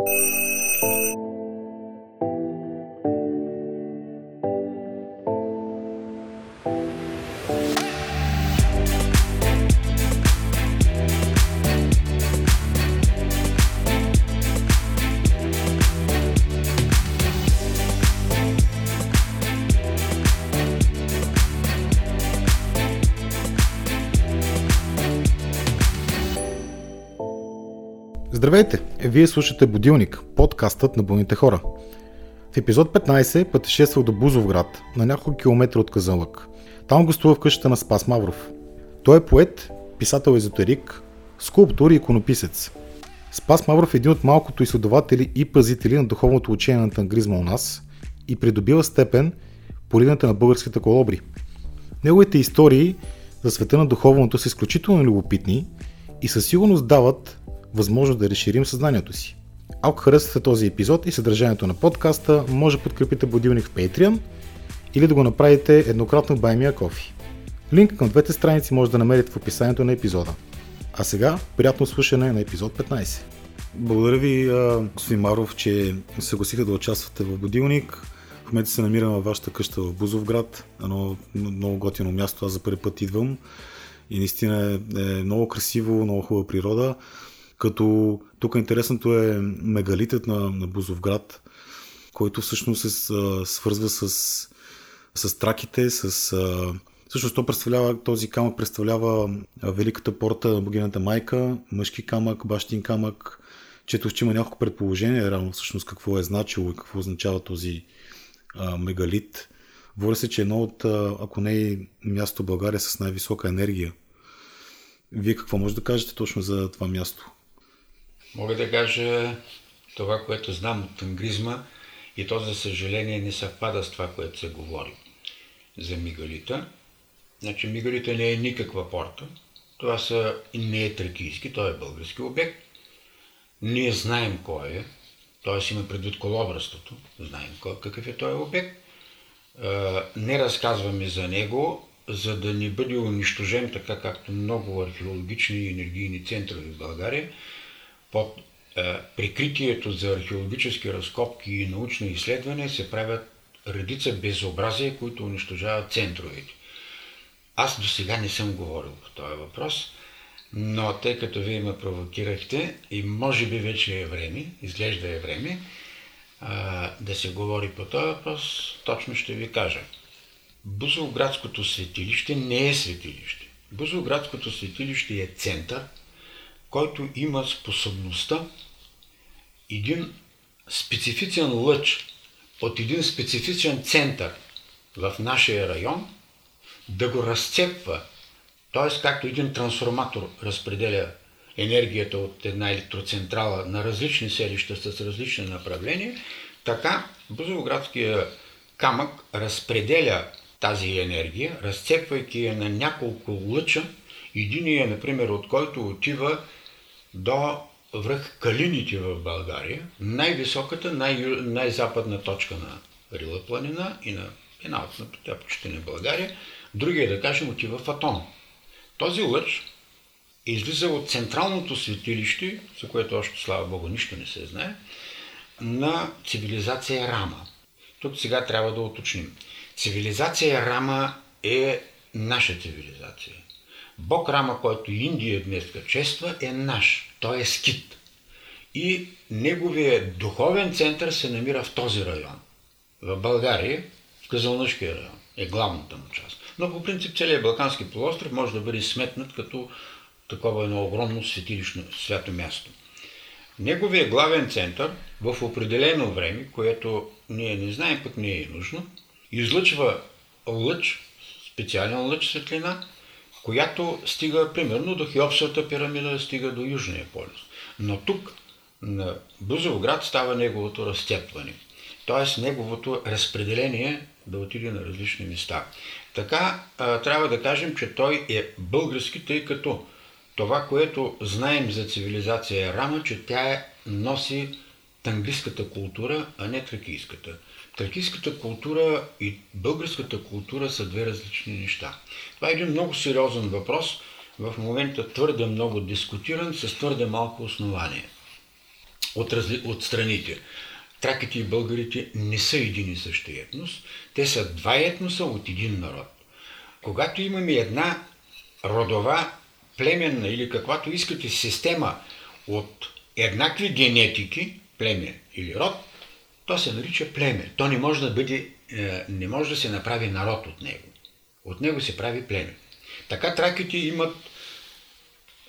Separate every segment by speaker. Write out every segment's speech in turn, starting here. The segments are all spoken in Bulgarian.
Speaker 1: you Здравейте! Вие слушате Будилник, подкастът на бълните хора. В епизод 15 пътешествах до Бузовград, на няколко километра от Казанлък. Там гостува в къщата на Спас Мавров. Той е поет, писател-езотерик, скулптор и иконописец. Спас Мавров е един от малкото изследователи и пазители на духовното учение на тангризма у нас и придобива степен по линията на българските колобри. Неговите истории за света на духовното са изключително любопитни и със сигурност дават възможност да разширим съзнанието си. Ако харесвате този епизод и съдържанието на подкаста, може да подкрепите Будилник в Patreon или да го направите еднократно в Баймия Кофи. Линк към двете страници може да намерите в описанието на епизода. А сега, приятно слушане на епизод 15. Благодаря ви, господин Маров, че се съгласиха да участвате в Будилник. В момента се намирам във вашата къща в Бузовград, едно много готино място, аз за първи път идвам. И наистина е, е много красиво, много хубава природа. Като тук интересното е мегалитът на, на Бузовград, който всъщност се свързва с, с траките, с... Всъщност то представлява, този камък представлява великата порта на богинята майка, мъжки камък, бащин камък, чето ще има няколко предположения, реално всъщност какво е значило и какво означава този а, мегалит. Говори се, че едно от, ако не е място България с най-висока енергия. Вие какво може да кажете точно за това място?
Speaker 2: Мога да кажа това, което знам от тангризма и то за съжаление не съвпада с това, което се говори за мигалита. Значи мигалита не е никаква порта. Това са, не е тракийски, той е български обект. Ние знаем кой е, т.е. има предвид колобръството, знаем кой, какъв е този обект. Не разказваме за него, за да не бъде унищожен така както много археологични и енергийни центрове в България, под е, прикритието за археологически разкопки и научни изследвания се правят редица безобразия, които унищожават центровете. Аз до сега не съм говорил по този въпрос, но тъй като вие ме провокирахте и може би вече е време, изглежда е време, а, да се говори по този въпрос, точно ще ви кажа. Бузовградското светилище не е светилище. Бузовградското светилище е център, който има способността един специфичен лъч от един специфичен център в нашия район да го разцепва, т.е. както един трансформатор разпределя енергията от една електроцентрала на различни селища с различни направления, така Бузовградския камък разпределя тази енергия, разцепвайки я на няколко лъча, единия, например, от който отива до връх Калините в България, най-високата, най- най-западна точка на Рила планина и на една от тя почти на България, другия, да кажем, отива в Атон. Този лъч излиза от централното светилище, за което още, слава Богу, нищо не се знае, на цивилизация Рама. Тук сега трябва да уточним. Цивилизация Рама е наша цивилизация. Бог Рама, който Индия днес чества, е наш. Той е скит. И неговия духовен център се намира в този район. В България, в Казалнъшкия район, е главната му част. Но по принцип целият Балкански полуостров може да бъде сметнат като такова едно огромно светилищно свято място. Неговия главен център в определено време, което ние не знаем, пък не е нужно, излъчва лъч, специален лъч светлина, която стига примерно до Хеопсовата пирамида, стига до Южния полюс. Но тук на Бузовград става неговото разцепване, т.е. неговото разпределение да отиде на различни места. Така а, трябва да кажем, че той е български, тъй като това, което знаем за цивилизация Рама, че тя е, носи танглийската култура, а не тракийската. Тракийската култура и българската култура са две различни неща. Това е един много сериозен въпрос, в момента твърде много дискутиран, с твърде малко основание. от, разли... от страните. Траките и българите не са един и същи етнос. Те са два етноса от един народ. Когато имаме една родова, племенна или каквато искате система от еднакви генетики, племе или род, то се нарича племе. То не може да бъде, е, не може да се направи народ от него. От него се прави племе. Така траките имат,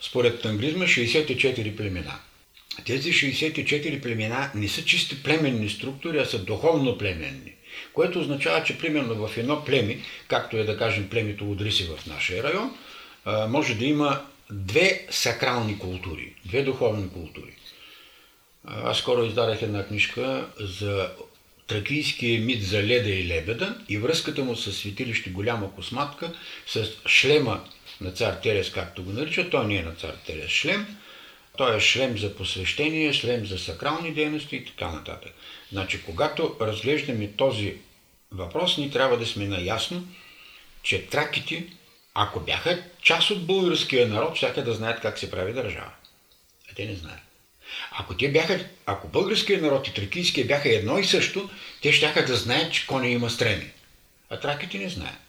Speaker 2: според танглизма, 64 племена. Тези 64 племена не са чисти племенни структури, а са духовно племенни. Което означава, че примерно в едно племе, както е да кажем племето Удриси в нашия район, може да има две сакрални култури, две духовни култури. Аз скоро издадах една книжка за тракийския мит за леда и лебеда и връзката му с светилище Голяма косматка, с шлема на цар Терес, както го нарича. Той не е на цар Терес шлем. Той е шлем за посвещение, шлем за сакрални дейности и така нататък. Значи, когато разглеждаме този въпрос, ни трябва да сме наясно, че траките, ако бяха част от българския народ, всяка да знаят как се прави държава. А те не знаят. Ако те бяха, ако българския народ и тракийския бяха едно и също, те ще да знаят, че коня има стреми. А траките не знаят.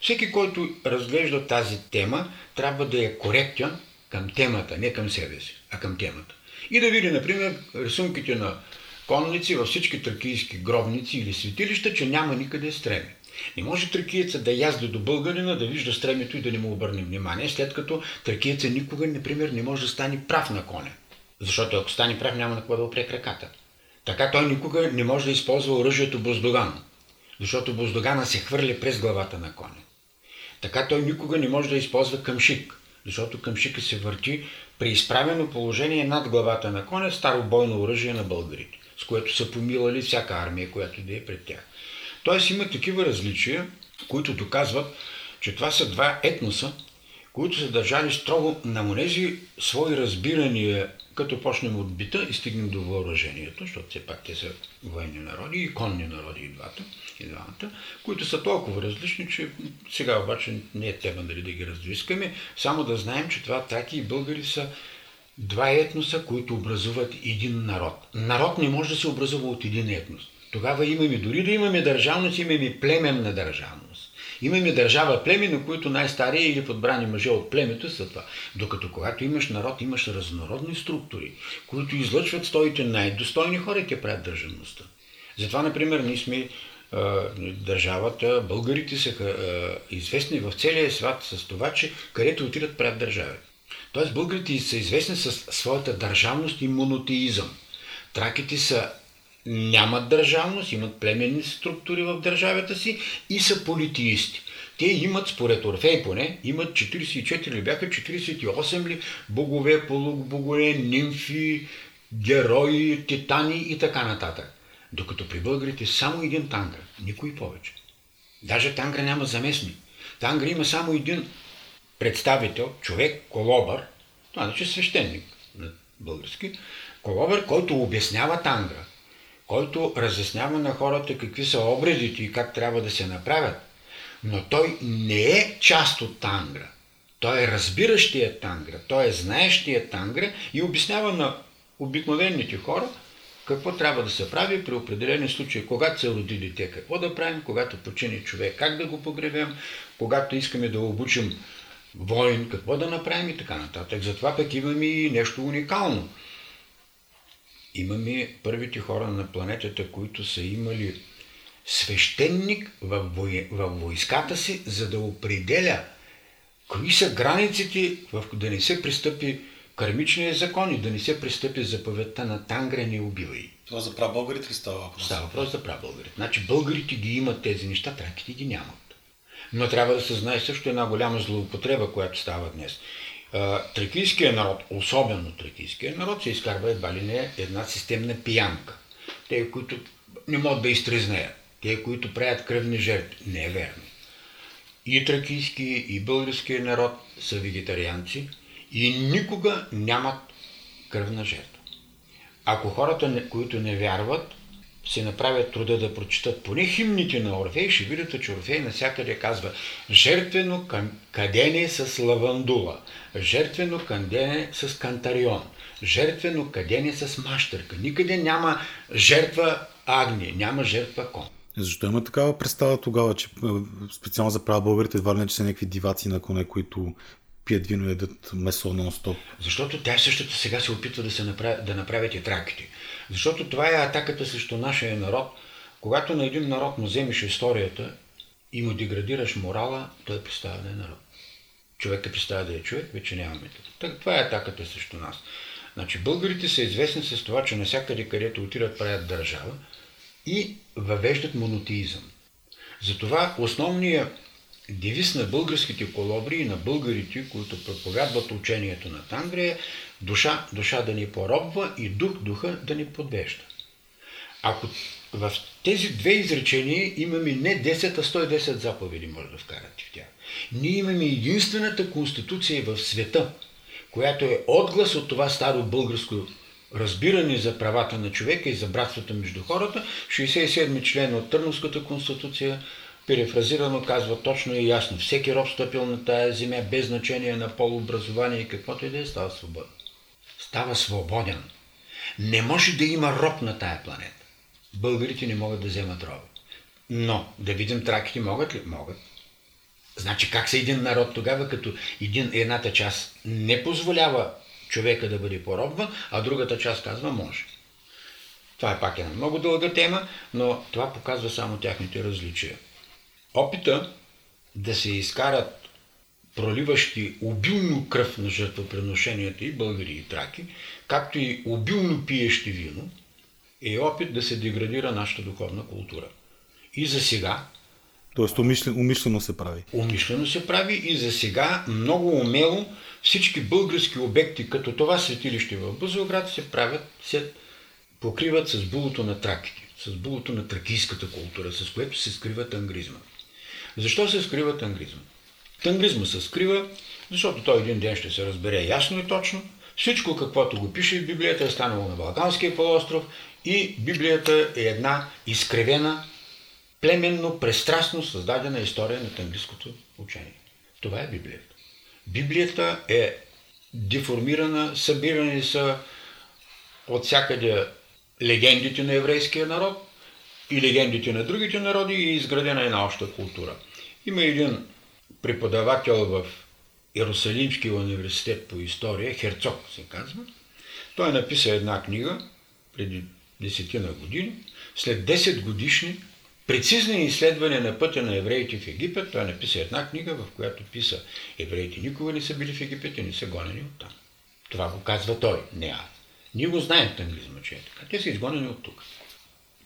Speaker 2: Всеки, който разглежда тази тема, трябва да е коректен към темата, не към себе си, а към темата. И да види, например, рисунките на конници във всички тракийски гробници или светилища, че няма никъде стреми. Не може тракиеца да язди до българина, да вижда стремето и да не му обърне внимание, след като тракиеца никога, например, не може да стане прав на коня. Защото ако стане прав, няма на какво да опре краката. Така той никога не може да използва оръжието Боздоган, защото Боздогана се хвърли през главата на коня. Така той никога не може да използва къмшик, защото къмшика се върти при изправено положение над главата на коня, старо бойно оръжие на българите, с което са помилали всяка армия, която да е пред тях. Тоест има такива различия, които доказват, че това са два етноса, които са държали строго на онези свои разбирания като почнем от бита и стигнем до въоръжението, защото все пак те са военни народи и конни народи и двата, и двамата, които са толкова различни, че сега обаче не е тема дали да ги раздвискаме, само да знаем, че това траки и българи са два етноса, които образуват един народ. Народ не може да се образува от един етнос. Тогава имаме, дори да имаме държавност, имаме племенна държавност. Имаме държава племе, на които най-стария или подбрани мъже от племето са това. Докато когато имаш народ, имаш разнородни структури, които излъчват стоите най-достойни хора те правят държавността. Затова, например, ние сме държавата, българите са известни в целия свят с това, че където отидат правят държави. Тоест българите са известни с своята държавност и монотеизъм. Траките са нямат държавност, имат племенни структури в държавата си и са политеисти. Те имат, според Орфей поне, имат 44 ли бяха, 48 ли богове, полубогове, нимфи, герои, титани и така нататък. Докато при българите само един тангра, никой повече. Даже тангра няма заместник. Тангра има само един представител, човек, колобър, това значи свещеник на български, колобър, който обяснява тангра който разяснява на хората какви са обредите и как трябва да се направят. Но той не е част от тангра. Той е разбиращия тангра, той е знаещия тангра и обяснява на обикновените хора какво трябва да се прави при определени случаи. Когато се роди дете, какво да правим, когато почине човек, как да го погребем, когато искаме да обучим воин, какво да направим и така нататък. Затова пък имаме и нещо уникално – имаме първите хора на планетата, които са имали свещеник в, вой... в войската си, за да определя кои са границите, в... да не се пристъпи кармичния закон и да не се пристъпи заповедта на Тангра не убивай.
Speaker 1: Това за прабългарите ли става въпрос?
Speaker 2: Става въпрос за прабългарите. Значи българите ги имат тези неща, траките ги нямат. Но трябва да се знае също една голяма злоупотреба, която става днес тракийския народ, особено тракийския народ, се изкарва едва ли не една системна пиянка. Те, които не могат да изтрезнеят, те, които правят кръвни жертви. Не е верно. И тракийски, и българския народ са вегетарианци и никога нямат кръвна жертва. Ако хората, които не вярват, си направят труда да прочитат поне химните на Орфей, ще видят, че Орфей насякъде казва жертвено кадене с лавандула, жертвено кадене с кантарион, жертвено кадене с мащърка. Никъде няма жертва агни, няма жертва кон.
Speaker 1: Защо има такава представа тогава, че специално за права българите едва не, че са някакви диваци на коне, които пият вино ядат месо нон-стоп?
Speaker 2: Защото тя същото сега се опитва да, се направи, да направят и траките. Защото това е атаката срещу нашия народ. Когато на един народ му вземеш историята и му деградираш морала, той представя да е народ. Човека представя да е човек, вече нямаме това. Това е атаката срещу нас. Значи българите са известни с това, че навсякъде, където отират, правят държава и въвеждат монотеизъм. Затова основният девиз на българските колобри и на българите, които проповядват учението на Тангрия, душа, душа да ни поробва и дух, духа да ни подвежда. Ако в тези две изречения имаме не 10, а 110 заповеди, може да вкарате в тях. Ние имаме единствената конституция в света, която е отглас от това старо българско разбиране за правата на човека и за братството между хората. 67 член от Търновската конституция перефразирано казва точно и ясно. Всеки роб стъпил на тая земя без значение на пол, образование и каквото и да е, става свободен. Става свободен. Не може да има роб на тая планета. Българите не могат да вземат роби. Но, да видим траките могат ли? Могат. Значи как са един народ тогава, като един, едната част не позволява човека да бъде поробван, а другата част казва може. Това е пак една много дълга тема, но това показва само тяхните различия. Опита да се изкарат проливащи обилно кръв на жертвоприношенията и българи и траки, както и обилно пиещи вино, е опит да се деградира нашата духовна култура. И за сега
Speaker 1: Тоест умишлено, умишлено се прави.
Speaker 2: Умишлено се прави и за сега много умело всички български обекти, като това светилище в Бузовград, се правят, се покриват с булото на траките, с булото на тракийската култура, с което се скрива тангризма. Защо се скрива тангризма? Тангризма се скрива, защото той един ден ще се разбере ясно и точно. Всичко, каквото го пише в Библията, е станало на Балканския полуостров и Библията е една изкривена, племенно, престрастно създадена история на тангрийското учение. Това е Библията. Библията е деформирана, събирани са от всякъде легендите на еврейския народ и легендите на другите народи и е изградена една обща култура. Има един преподавател в Иерусалимския университет по история, Херцог се казва. Той написа една книга преди десетина години. След 10 годишни прецизни изследвания на пътя на евреите в Египет, той написа една книга, в която писа евреите никога не са били в Египет и не са гонени оттам. Това го казва той, не аз. Ние го знаем в англизма, че е така. Те са изгонени от тук.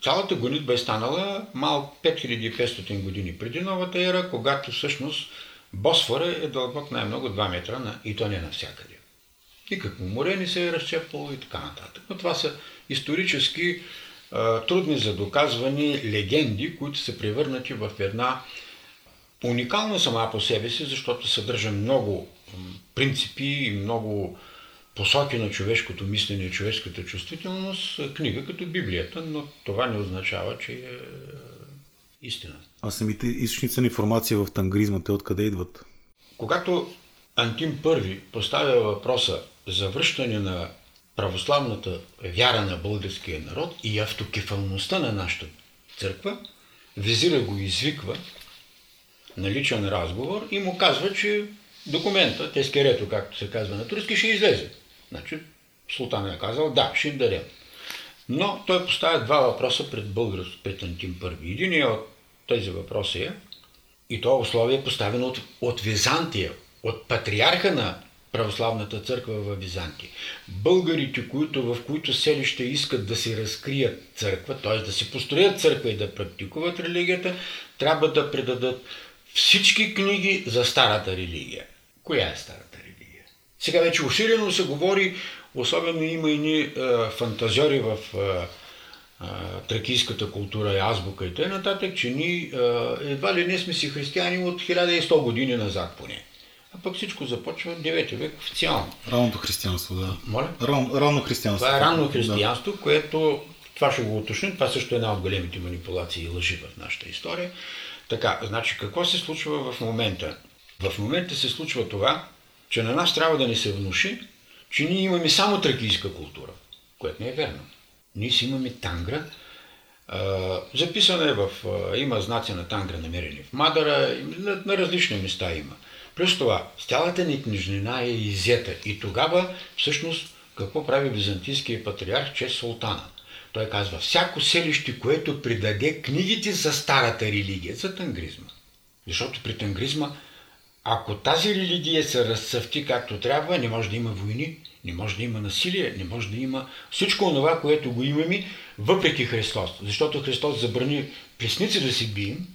Speaker 2: Цялата гонитба е станала малко 5500 години преди новата ера, когато всъщност Босфора е дълбок най-много 2 метра на, и то не навсякъде. Никакво море не се е разчепвало и така нататък. Но това са исторически трудни за доказвани легенди, които са превърнати в една уникална сама по себе си, защото съдържа много принципи и много посоки на човешкото мислене и човешката чувствителност, книга като Библията, но това не означава, че е истина.
Speaker 1: А самите източници на информация в тангризма, те откъде идват?
Speaker 2: Когато Антим I поставя въпроса за връщане на православната вяра на българския народ и автокефалността на нашата църква, визира го извиква на личен разговор и му казва, че документа, тескерето, както се казва на турски, ще излезе. Значи, султан е казал, да, ще им дадем. Но той поставя два въпроса пред българ, пред Антим първи. Единият от тези въпроси е, и то условие е поставено от, от Византия, от патриарха на православната църква в Византия. Българите, които, в които селище искат да се разкрият църква, т.е. да се построят църква и да практикуват религията, трябва да предадат всички книги за старата религия. Коя е старата? Сега вече усилено се говори, особено има и ни фантазиори в тракийската култура и азбука и т.н., че ние едва ли не сме си християни от 1100 години назад поне. А пък всичко започва в 9 век официално.
Speaker 1: Ранното християнство, да.
Speaker 2: Моля?
Speaker 1: Ран, ранно християнство.
Speaker 2: Това е ранно християнство, да. което Това ще го уточним. Това също е една от големите манипулации и лъжи в нашата история. Така, значи какво се случва в момента? В момента се случва това, че на нас трябва да ни се внуши, че ние имаме само тракийска култура, което не е верно. Ние си имаме тангра, записано е в... Има знаци на тангра намерени в Мадара, на, различни места има. Плюс това, цялата ни книжнина е изета. И тогава, всъщност, какво прави византийския патриарх, че е султана? Той казва, всяко селище, което придаде книгите за старата религия, за тангризма. Защото при тангризма, ако тази религия се разцъфти както трябва, не може да има войни, не може да има насилие, не може да има всичко това, което го имаме, въпреки Христос. Защото Христос забрани песници да си бием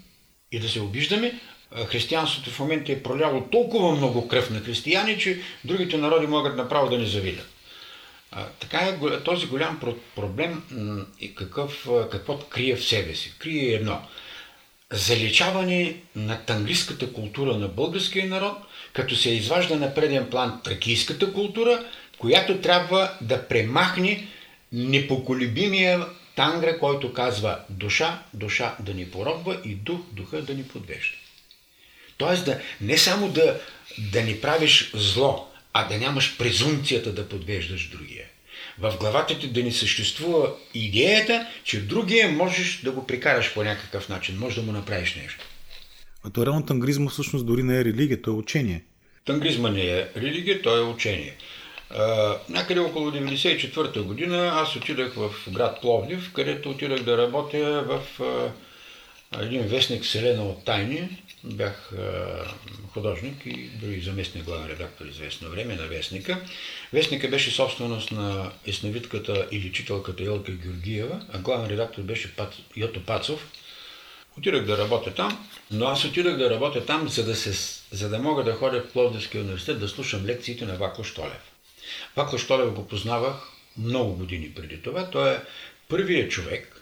Speaker 2: и да се обиждаме. Християнството в момента е проляло толкова много кръв на християни, че другите народи могат направо да ни завидят. Така е този голям проблем какъв, какво крие в себе си. Крие едно. Заличаване на танглистската култура на българския народ, като се изважда на преден план тракийската култура, която трябва да премахне непоколебимия тангра, който казва душа, душа да ни поробва и дух, духа да ни подвежда. Тоест да, не само да, да ни правиш зло, а да нямаш презумцията да подвеждаш другия. В главата ти да не съществува идеята, че другия можеш да го прикараш по някакъв начин, може да му направиш нещо.
Speaker 1: А то реално тангризма всъщност дори не е религия, то е учение.
Speaker 2: Тангризма не е религия, то е учение. А, някъде около 1994 година аз отидах в град Пловдив, където отидах да работя в един вестник Селена от тайни, бях художник и дори заместник главен редактор известно време на вестника. Вестника беше собственост на ясновидката и лечителката Елка Георгиева, а главен редактор беше Пат, Йото Пацов. Отидах да работя там, но аз отидах да работя там, за да, се, за да мога да ходя в Пловдивския университет да слушам лекциите на Вако Штолев. Вако Штолев го познавах много години преди това. Той е първият човек,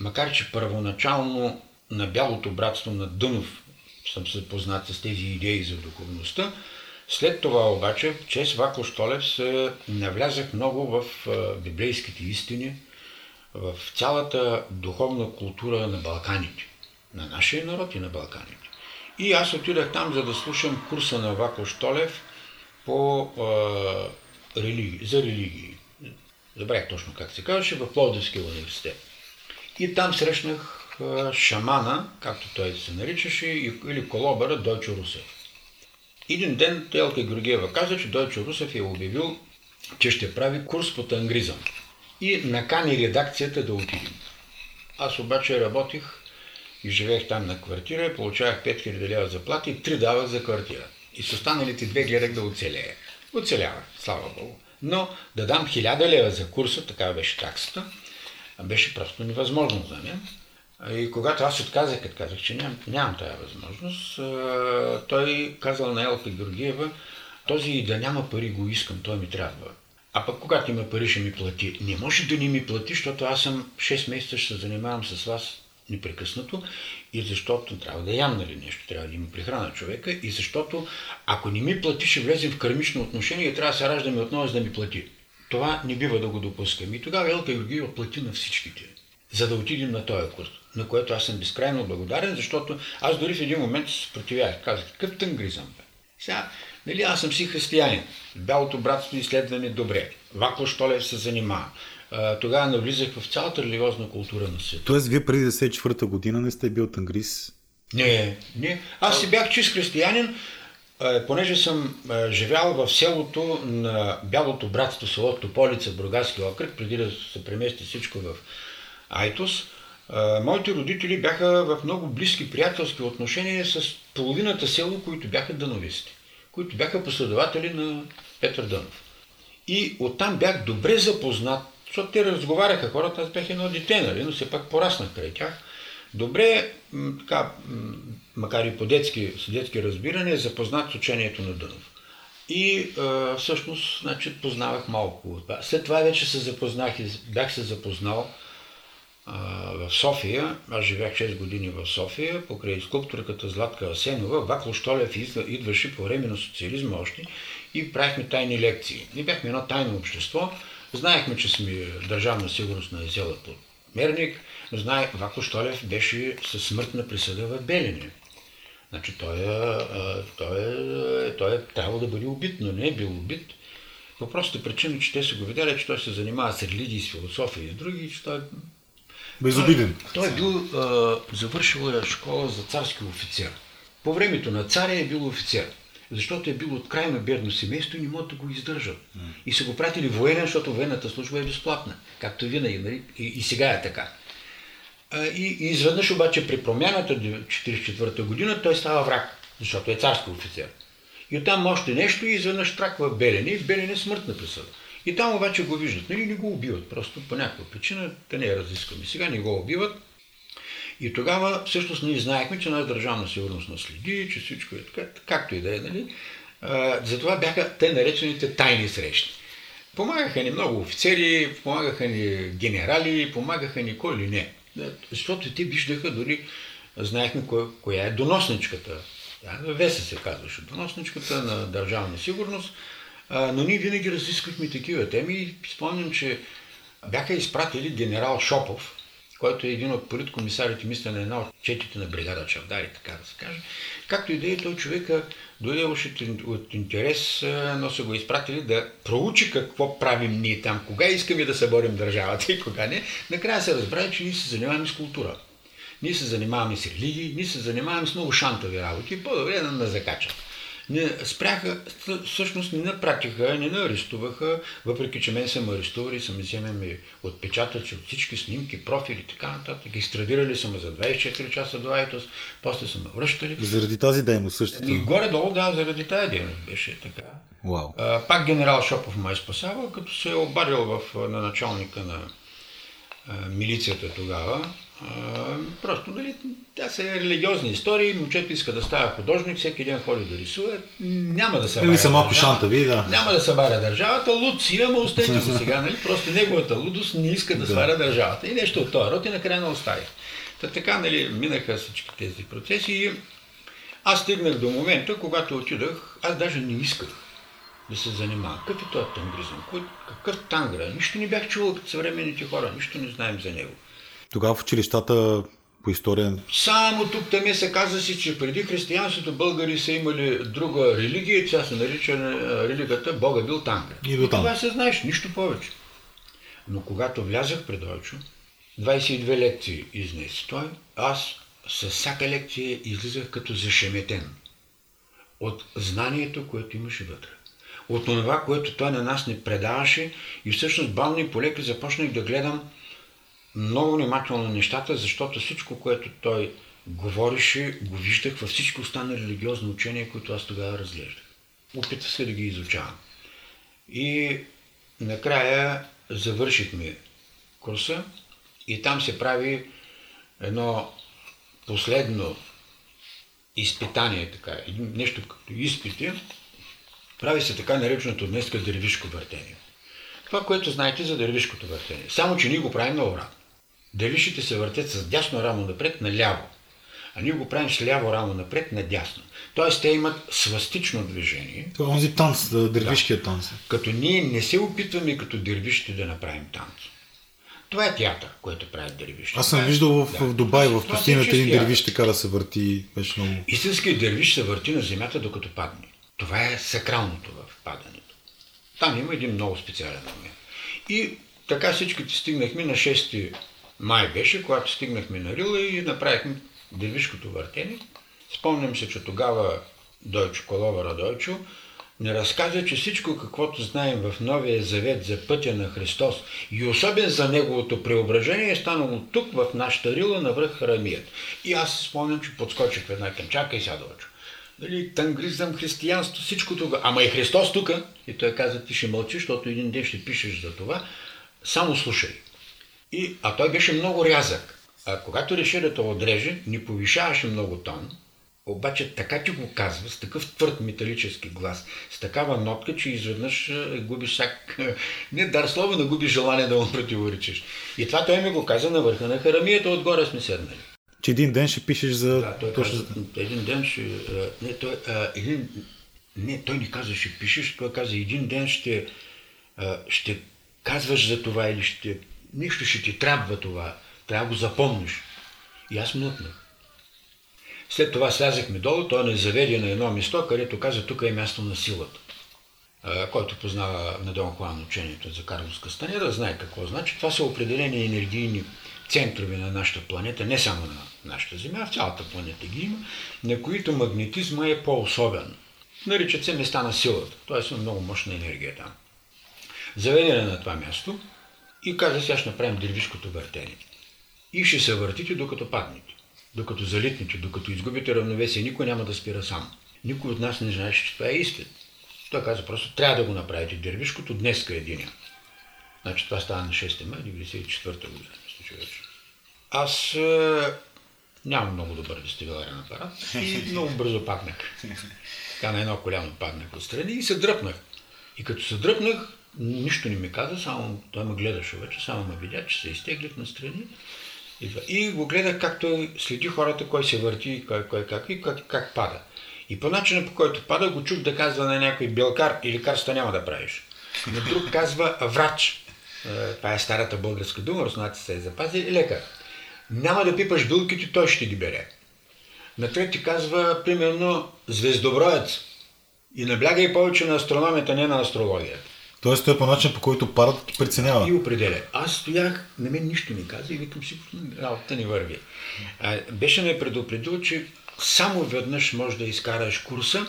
Speaker 2: макар че първоначално на Бялото братство на Дънов съм се с тези идеи за духовността. След това обаче, чрез Вако Штолев се навлязах много в библейските истини, в цялата духовна култура на Балканите, на нашия народ и на Балканите. И аз отидах там, за да слушам курса на Вако Штолев по, а, религи, за религии. Забравях точно как се казваше, в Пловдивския университет. И там срещнах шамана, както той се наричаше, или колобъра Дойчо Русев. Един ден Телка Георгиева каза, че Дойчо Русев е обявил, че ще прави курс по тангризъм и накани редакцията да отидем. Аз обаче работих и живеех там на квартира, получавах 5000 лева заплата и 3 давах за квартира. И с останалите две гледах да оцелея. Оцелявах, слава Богу. Но да дам 1000 лева за курса, такава беше таксата, беше просто невъзможно за мен. И когато аз отказах, като казах, че нямам, нямам тази възможност, той казал на Елка Георгиева, този да няма пари го искам, той ми трябва. А пък когато има пари ще ми плати. Не може да ни ми плати, защото аз съм 6 месеца ще се занимавам с вас непрекъснато и защото трябва да ям нали нещо, трябва да има прихрана човека и защото ако не ми плати, ще влезем в кармично отношение и трябва да се раждаме отново за да ми плати. Това не бива да го допускаме. И тогава Елка Георгиева плати на всичките, за да отидем на този курс на което аз съм безкрайно благодарен, защото аз дори в един момент се съпротивях. Казах, какъв тънгризъм бе? Сега, нали, аз съм си християнин. Бялото братство изследване добре. Вакло Штолев се занимава. Тогава навлизах в цялата религиозна култура на света.
Speaker 1: Тоест, вие преди 94-та година не сте бил тангриз?
Speaker 2: Не, не. Аз си бях чист християнин, понеже съм живял в селото на Бялото братство, село Тополица, Бургаски окръг, преди да се премести всичко в Айтос моите родители бяха в много близки приятелски отношения с половината село, които бяха дановисти, които бяха последователи на Петър Дънов. И оттам бях добре запознат, защото те разговаряха хората, аз бях едно дете, нали, но все пак пораснах край тях. Добре, така, макар и по детски, с детски разбиране, запознат с учението на Дънов. И а, всъщност, значи, познавах малко. След това вече се запознах и бях се запознал в София, аз живях 6 години в София, покрай скулпторката Златка Асенова, Вакло Штолев идваше по време на социализма още и правихме тайни лекции. Ние бяхме едно тайно общество, знаехме, че сме държавна сигурност на Езела под мерник, знае, Вако Штолев беше със смъртна присъда в Белене. Значи той е, той е, той е трябвало да бъде убит, но не е бил убит. По простата причина, че те са го видяли, че той се занимава с религии, с философия и други, че той
Speaker 1: Безобиден.
Speaker 2: Той, той е бил, а, завършил школа за царски офицер. По времето на царя е бил офицер, защото е бил от крайно бедно семейство и не могат да го издържат. Mm. И са го пратили военен, защото военната служба е безплатна, както винаги, нали? и, и сега е така. А, и, и изведнъж обаче при промяната 1944 година той става враг, защото е царски офицер. И оттам още нещо и изведнъж траква Белене и в Белене смъртна присъда. И там обаче го виждат. Нали не го убиват, просто по някаква причина, да не я разискваме. Сега не го убиват. И тогава всъщност ние знаехме, че на държавна сигурност наследи, че всичко е така, както и да е, нали? Затова бяха те наречените тайни срещи. Помагаха ни много офицери, помагаха ни генерали, помагаха ни кой ли не. Защото те виждаха дори, знаехме коя, коя е доносничката. Веса се казваше, доносничката на държавна сигурност а, но ние винаги разисквахме такива теми и спомням, че бяха изпратили генерал Шопов, който е един от политкомисарите, мисля, на една от четите на бригада Чавдари, така да се каже. Както и да е, той човека дойде от интерес, но са го изпратили да проучи какво правим ние там, кога искаме да съборим държавата и кога не. Накрая се разбра, че ние се занимаваме с култура. Ние се занимаваме с религии, ние се занимаваме с много шантови работи, по-добре да не закачат не спряха, всъщност не напратиха, не арестуваха, въпреки че мен са ме арестували, са ми вземем отпечатъци от всички снимки, профили и така нататък. Изтрадирали са ме за 24 часа до Айтос, после са ме връщали.
Speaker 1: Заради тази дейност същата?
Speaker 2: И горе-долу, да, заради тази дейност беше така.
Speaker 1: Wow.
Speaker 2: А, пак генерал Шопов ме е спасявал, като се е обадил в, на началника на а, милицията тогава просто, нали, тя са религиозни истории, момчето иска да става художник, всеки ден ходи да рисува, няма да се
Speaker 1: Или са малко шантави, да.
Speaker 2: Няма да събаря държавата, луд си, ама остете го сега, нали, просто неговата лудост не иска да, да. сваря държавата. И нещо от този род и накрая не остави. Та така, нали, минаха всички тези процеси и аз стигнах до момента, когато отидах, аз даже не исках да се занимавам. Какъв е този тангризъм? Какъв тангра? Нищо не бях чувал като съвременните хора, нищо не знаем за него.
Speaker 1: Тогава в училищата по история...
Speaker 2: Само тук там се казва си, че преди християнството българи са имали друга религия, тя се нарича религията Бога бил Тангра.
Speaker 1: И до там.
Speaker 2: Това се знаеш, нищо повече. Но когато влязах пред Ойчо, 22 лекции изнесе той, аз с всяка лекция излизах като зашеметен от знанието, което имаше вътре. От това, което той на нас не предаваше и всъщност бавно и полеки започнах да гледам много внимателно нещата, защото всичко, което той говореше, го виждах във всички останали религиозни учения, които аз тогава разглеждах. Опитах се да ги изучавам. И накрая завършихме курса и там се прави едно последно изпитание, така, нещо като изпити, прави се така нареченото днеска дървишко въртение. Това, което знаете за дървишкото въртение. Само, че ние го правим на обратно. Дървишите се въртят с дясно рамо напред, наляво. А ние го правим с ляво рамо напред, надясно. Тоест те имат свастично движение.
Speaker 1: Това е онзи танц, дървишкия да. танц.
Speaker 2: Като ние не се опитваме като дървишите да направим танц. Това е театър, което правят дървишите.
Speaker 1: Аз съм виждал в, да. в Дубай, в пустинята един дървиш така да се върти. Беше много...
Speaker 2: Истинският дървиш се върти на земята, докато падне. Това е сакралното в падането. Там има един много специален момент. И така всичките стигнахме на 6 май беше, когато стигнахме на Рила и направихме девишкото въртение. Спомням се, че тогава Дойчо Колова Радойчо не разказа, че всичко каквото знаем в Новия Завет за пътя на Христос и особено за Неговото преображение е станало тук в нашата рила на връх Харамият. И аз спомням, че подскочих веднага към чака и сега Дойчо. Дали, тангризъм, християнство, всичко тук. Ама и Христос тук. И той каза, ти ще мълчиш, защото един ден ще пишеш за това. Само слушай. И, а той беше много рязък. А когато реши да те отреже, не повишаваше много тон, обаче така ти го казва, с такъв твърд металически глас, с такава нотка, че изведнъж губиш всяк... Не дар слово, но губиш желание да му противоречиш. И това той ми го каза на върха на харамията, отгоре сме седнали.
Speaker 1: Че един ден ще пишеш за...
Speaker 2: Да, той каза, един ден ще... Не, той, а, един... не, той не каза, ще пишеш, той каза, един ден ще, а, ще казваш за това или ще нищо ще ти трябва това. Трябва да го запомниш. И аз млъкнах. След това слязахме долу, той не заведе на едно место, където каза, тук е място на силата. който познава на Дон Хуан учението за Карловска станера, знае какво значи. Това са определени енергийни центрове на нашата планета, не само на нашата Земя, в цялата планета ги има, на които магнетизма е по-особен. Наричат се места на силата, т.е. много мощна енергия там. Заведене на това място и каза, сега ще направим дървишкото въртение. И ще се въртите докато паднете, докато залитнете, докато изгубите равновесие. Никой няма да спира сам. Никой от нас не знаеше, че това е истина. Той каза просто, трябва да го направите дървишкото днеска е деня. Значи това става на 6 май 1994 година. Аз е, нямам много добър дестилярен апарат и много бързо паднах. Така на едно коляно паднах отстрани и се дръпнах. И като се дръпнах, нищо не ми каза, само той ме гледаше вече, само ме видя, че се изтеглят настрани. И, и го гледах как той следи хората, кой се върти, кой, кой как и как, как пада. И по начина по който пада, го чух да казва на някой белкар и лекарства няма да правиш. На друг казва врач. Е, това е старата българска дума, руснаци се е запазили, лекар. Няма да пипаш билките, той ще ги бере. На трети казва, примерно, звездоброец. И наблягай повече на астрономията, не на астрологията.
Speaker 1: Тоест той е по начин, по който парата ти преценява.
Speaker 2: И определя. Аз стоях, на мен нищо ми каза и викам си, работа ни върви. А, беше ме предупредил, че само веднъж може да изкараш курса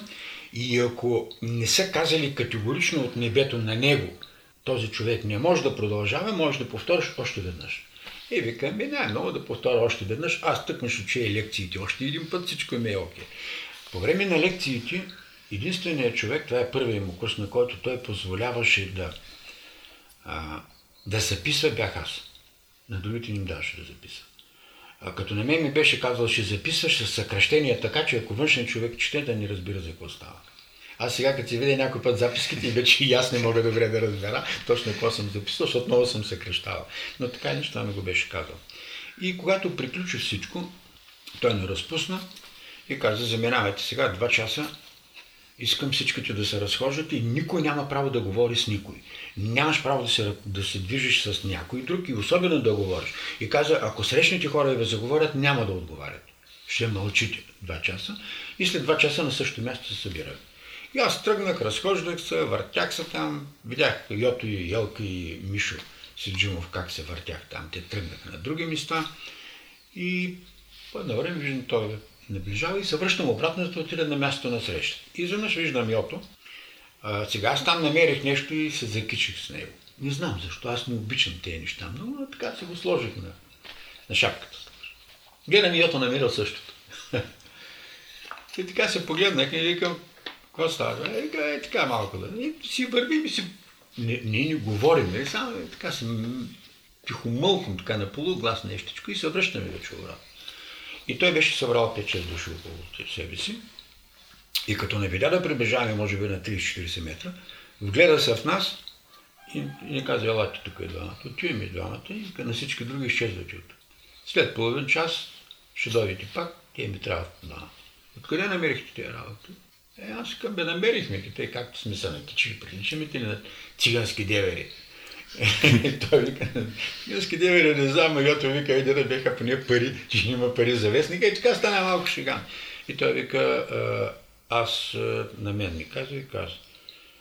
Speaker 2: и ако не са казали категорично от небето на него, този човек не може да продължава, може да повториш още веднъж. И викам, ми не, много да повторя още веднъж. Аз тъкно ще уча лекциите още един път, всичко ми е окей. По време на лекциите, единственият човек, това е първият му курс, на който той позволяваше да, а, да записва, бях аз. На другите не им даваше да записва. А като на мен ми беше казал, ще записваш с съкръщения, така че ако външен човек чете, да не разбира за какво става. Аз сега, като си видя някой път записките, вече и аз не мога добре да разбера точно какво съм записал, защото много съм съкръщавал. Но така и нищо ми го беше казал. И когато приключи всичко, той не разпусна и каза, заминавайте сега два часа, искам всичките да се разхождат и никой няма право да говори с никой. Нямаш право да се, да се движиш с някой друг и особено да говориш. И каза, ако срещните хора ви заговорят, няма да отговарят. Ще мълчите два часа и след два часа на същото място се събират. И аз тръгнах, разхождах се, въртях се там, видях Йото и Елка и Мишо Сиджимов как се въртях там. Те тръгнаха на други места и по едно време виждам той наближава и се връщам обратно, за да отида на мястото на среща. Изведнъж виждам Йото. А, сега аз там намерих нещо и се закичих с него. Не знам защо, аз не обичам тези неща но така се го сложих на, на шапката. Гледам Йото намерил същото. и така се погледнах и викам, какво става? Е, е, така малко да. И си вървим и си... Не, не, не говорим, нали? само така се тихо мълком, така на полуглас нещичко и се връщаме вече обратно. И той беше събрал 5-6 души около себе си. И като не видя да приближаваме, може би на 30-40 метра, вгледа се в нас и, и ни каза, елате тук е двамата. Отиваме двамата и на всички други изчезвате от След половин час ще дойдете пак, те ми трябва двамата. Откъде намерихте тези работи? Е, аз към бе намерихме ги, те както сме се накичили, приличаме ли на цигански девери. той вика, цигански девери не знам, той вика, иде да беха поне пари, че има пари за вестника и така стана малко шеган. И той вика, аз на мен ми каза и каза.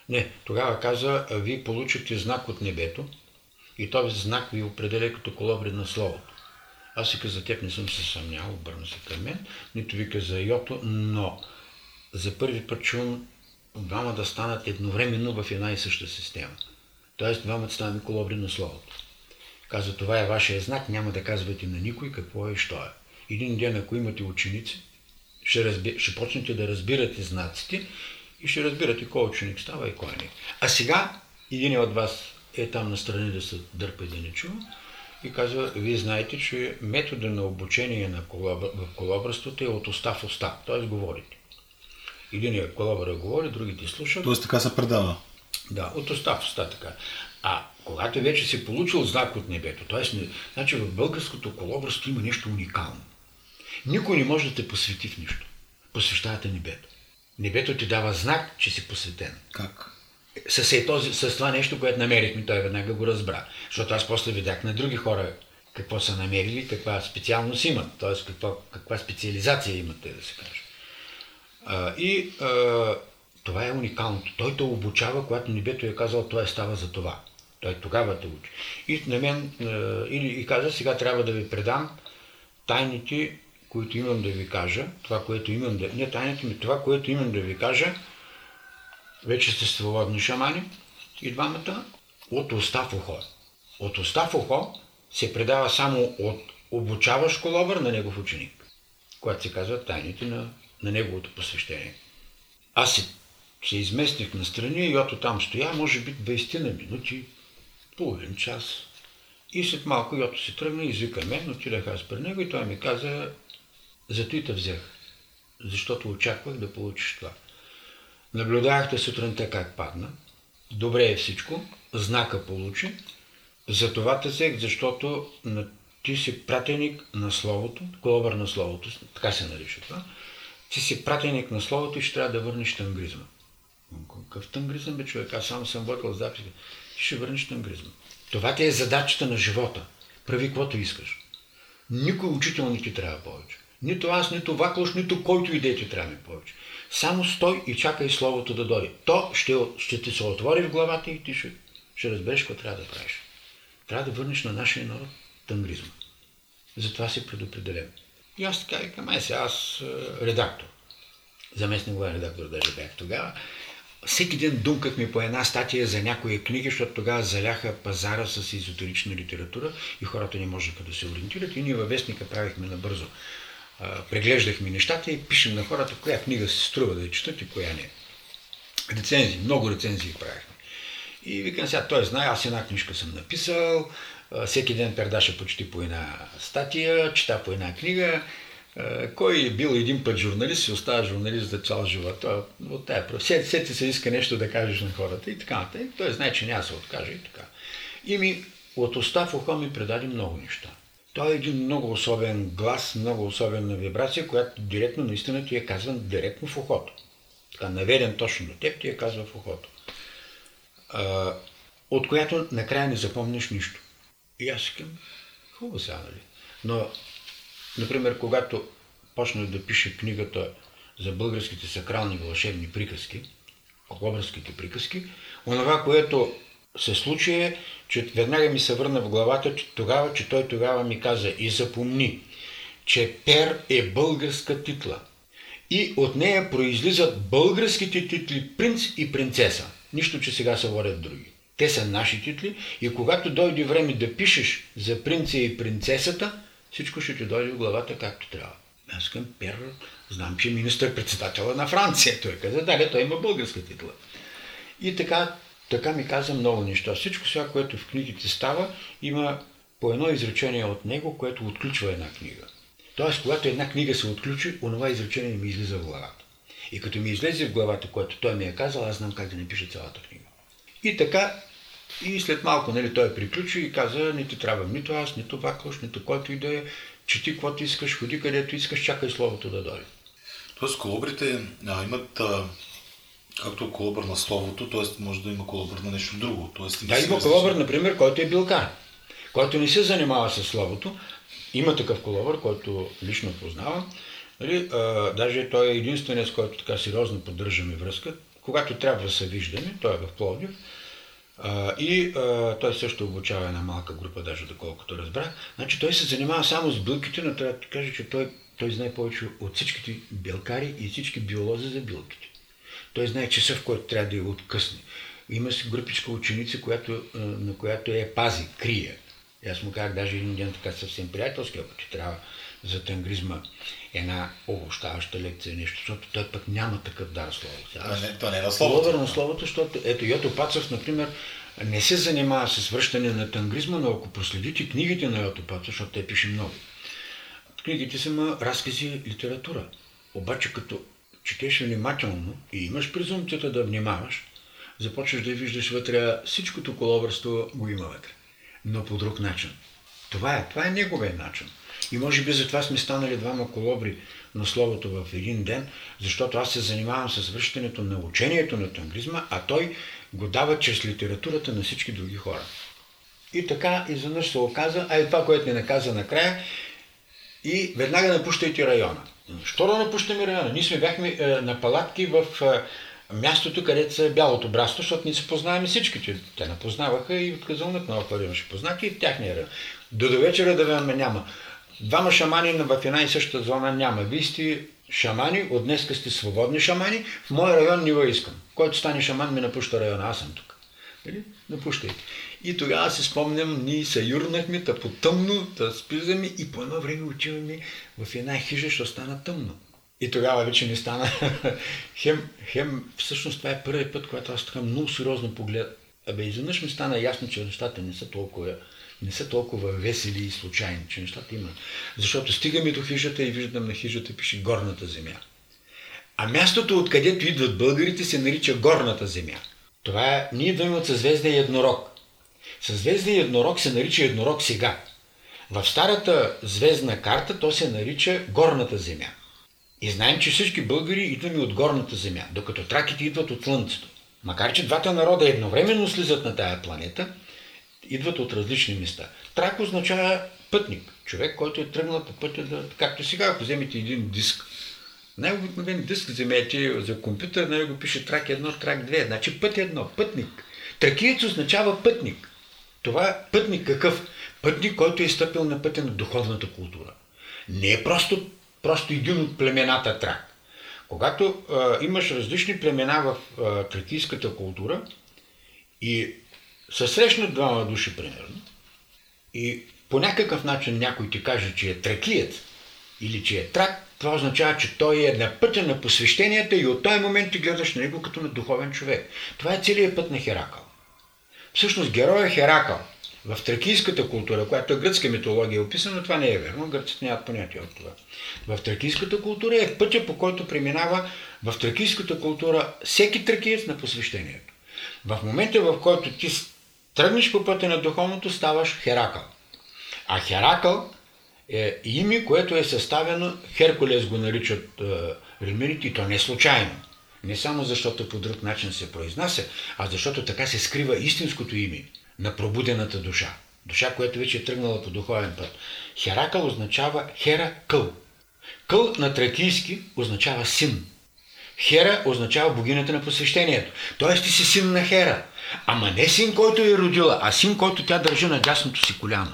Speaker 2: Не, тогава каза, вие получихте знак от небето и този знак ви определя като колобред на словото. Аз вика, за теб не съм се съмнял, обърна се към мен, нито вика за Йото, но за първи път чувам двама да станат едновременно в една и съща система. Тоест двамата станат колобри на Словото. Казва, това е вашия знак, няма да казвате на никой какво е и що е. Един ден, ако имате ученици, ще, разби... ще почнете да разбирате знаците и ще разбирате кой ученик става и кой не. А сега един от вас е там настрани да се дърпа и да не чува и казва, вие знаете, че метода на обучение на колобр... в колобрството е от уста в уста, т.е. говорите. Единият колабора говори, другите слушат.
Speaker 1: Тоест така се предава.
Speaker 2: Да, от уста в уста така. А когато вече си получил знак от небето, т.е. значи в българското колобърство има нещо уникално. Никой не може да те посвети в нищо. Посвещавате небето. Небето ти дава знак, че си посветен.
Speaker 1: Как?
Speaker 2: с, е този, с това нещо, което намерихме, той веднага го разбра. Защото аз после видях на други хора какво са намерили, каква специалност имат, т.е. Каква, каква специализация имат, те да се каже. И а, това е уникалното. Той те обучава, когато небето е казал, той става за това. Той тогава те учи. И на мен, а, и, и каза, сега трябва да ви предам тайните, които имам да ви кажа, това, което имам да... Не тайните ми, това, което имам да ви кажа, вече сте свободни шамани и двамата, от уста ухо. От уста ухо се предава само от обучаващ колобър на негов ученик, когато се казва тайните на, на неговото посвещение. Аз се, се изместих на страни и ото там стоя, може би 20 на минути, половин час. И след малко Йото се тръгна, извика мен, отидах аз при него и той ми каза, зато и те взех, защото очаквах да получиш това. Наблюдавахте сутринта как падна. Добре е всичко. Знака получи. Затова те взех, защото ти си пратеник на Словото, колобър на Словото, така се нарича това. Ти си пратеник на Словото и ще трябва да върнеш тангризма. Какъв тангризъм бе човек? Аз само съм водил записи. Ти ще върнеш тангризма. Това ти е задачата на живота. Прави каквото искаш. Никой учител не ти трябва повече. Нито аз, нито Ваклош, нито който и да ти трябва повече. Само стой и чакай Словото да дойде. То ще, ще ти се отвори в главата и ти ще, ще разбереш какво трябва да правиш. Трябва да върнеш на нашия народ тангризма. Затова си предопределен. И аз така викам, ай сега аз е, редактор. Заместник главен редактор даже бях тогава. Всеки ден думкахме по една статия за някои книги, защото тогава заляха пазара с изотерична литература и хората не можеха да се ориентират. И ние във вестника правихме набързо преглеждахме нещата и пишем на хората коя книга се струва да я четат и коя не. Рецензии, много рецензии правихме. И викам сега, той знае, аз една книжка съм написал, всеки ден пердаша почти по една статия, чета по една книга. Кой е бил един път журналист, се остава журналист за цял живот. От тая сети, сети се иска нещо да кажеш на хората и така нататък. Той знае, че няма се откаже и така. И ми от уста в ухо ми предаде много неща. Той е един много особен глас, много особена вибрация, която директно наистина ти е казван директно в ухото. Така, наведен точно до теб ти е казва в ухото. А, от която накрая не запомниш нищо. И аз искам, хубаво сега, нали? Но, например, когато почнах да пише книгата за българските сакрални вълшебни приказки, образските приказки, онова, което се случи е, че веднага ми се върна в главата че тогава, че той тогава ми каза и запомни, че Пер е българска титла. И от нея произлизат българските титли принц и принцеса. Нищо, че сега се водят други. Те са наши титли и когато дойде време да пишеш за принца и принцесата, всичко ще ти дойде в главата както трябва. Аз към Пер, знам, че е министър-председателя на Франция. Той каза, да, той има българска титла. И така така ми каза много неща. Всичко сега, което в книгите става, има по едно изречение от него, което отключва една книга. Тоест, когато една книга се отключи, онова изречение ми излиза в главата. И като ми излезе в главата, което той ми е казал, аз знам как да напиша цялата книга. И така, и след малко нали, той приключи и каза, не ти трябва нито аз, нито Ваклош, нито който и да е, чети каквото искаш, ходи където искаш, чакай словото да дойде.
Speaker 1: Тоест колобрите а, имат а, както колобър на словото, т.е. може да има колобър на нещо друго. Тоест,
Speaker 2: да, има колобър, например, който е билкар, който не се занимава с словото. Има такъв колобър, който лично познавам. Нали, а, даже той е единственият, с който така сериозно поддържаме връзка. Когато трябва да се виждаме, той е в Пловдив. И а, той също обучава една малка група, даже доколкото разбрах. Значи той се занимава само с билките, но трябва да кажа, че той, той знае повече от всичките белкари и всички биолози за билките. Той знае часа, в който трябва да я откъсне. Има си групичка ученици, която, на която е пази, крие. И аз му казах даже един ден така съвсем приятелски, ако ти трябва за тангризма една обощаваща лекция, нещо, защото той пък няма такъв дар слово.
Speaker 1: Аз, не, то не е на словото.
Speaker 2: на словото, защото ето Йото Пацев, например, не се занимава с връщане на тангризма, но ако проследите книгите на Йото Пацев, защото те пише много, книгите са разкази литература. Обаче като четеш внимателно и имаш презумцията да внимаваш, започваш да виждаш вътре всичкото коловърство го има вътре. Но по друг начин. Това е, това е неговия начин. И може би затова сме станали двама колобри на словото в един ден, защото аз се занимавам с връщането на учението на тангризма, а той го дава чрез литературата на всички други хора. И така изведнъж се оказа, а и това, което ни наказа накрая, и веднага напущайте района. Що да напущаме района? Ние сме бяхме е, на палатки в е, мястото, където са бялото брасто, защото ние се познаваме всичките. Те напознаваха и отказалнат много хора имаше познаки и в тяхния район. До до вечера да ме няма. Двама шамани в една и същата зона няма. Вие сте шамани, от днеска сте свободни шамани, в моя район не го искам. Който стане шаман ми напуща района, аз съм тук. Нали? Напущайте. И тогава си спомням, ние се юрнахме, та по тъмно, да спизаме и по едно време отиваме в една хижа, ще стана тъмно. И тогава вече не стана. хем, хем, всъщност това е първият път, когато аз така много сериозно поглед. Абе, изведнъж ми стана ясно, че нещата не са толкова не са толкова весели и случайни, че нещата имат. Защото стигаме до хижата и виждам на хижата пише горната земя. А мястото, откъдето идват българите, се нарича горната земя. Това е, ние идваме от съзвездие еднорог. Съзвездие еднорог се нарича еднорог сега. В старата звездна карта то се нарича горната земя. И знаем, че всички българи идваме от горната земя, докато траките идват от Слънцето. Макар, че двата народа едновременно слизат на тая планета, идват от различни места. Трак означава пътник, човек, който е тръгнал по пътя да... Както сега, ако вземете един диск, най-обикновен диск вземете за компютър, на него пише трак 1, трак 2, значи път едно, пътник. Тракиец означава пътник. Това пътник какъв? Пътник, който е стъпил на пътя на духовната култура. Не е просто, просто един от племената трак. Когато а, имаш различни племена в а, тракийската култура и се срещнат двама души, примерно, и по някакъв начин някой ти каже, че е тракиец или че е трак, това означава, че той е на пътя на посвещенията и от този момент ти гледаш на него като на духовен човек. Това е целият път на Херакъл. Всъщност героя Херакъл в тракийската култура, която е гръцка митология е описана, това не е верно. Гръците нямат понятие от това. В тракийската култура е пътя, по който преминава в тракийската култура всеки тракиец на посвещението. В момента, в който ти тръгнеш по пътя на духовното, ставаш Херакъл. А Херакъл е име, което е съставено, Херкулес го наричат е, римляните и то не случайно. Не само защото по друг начин се произнася, а защото така се скрива истинското име на пробудената душа. Душа, която вече е тръгнала по духовен път. Херакъл означава Хера Къл. Къл на тракийски означава син. Хера означава богинята на посвещението. Тоест ти си син на Хера. Ама не син, който е родила, а син, който тя държи на дясното си коляно.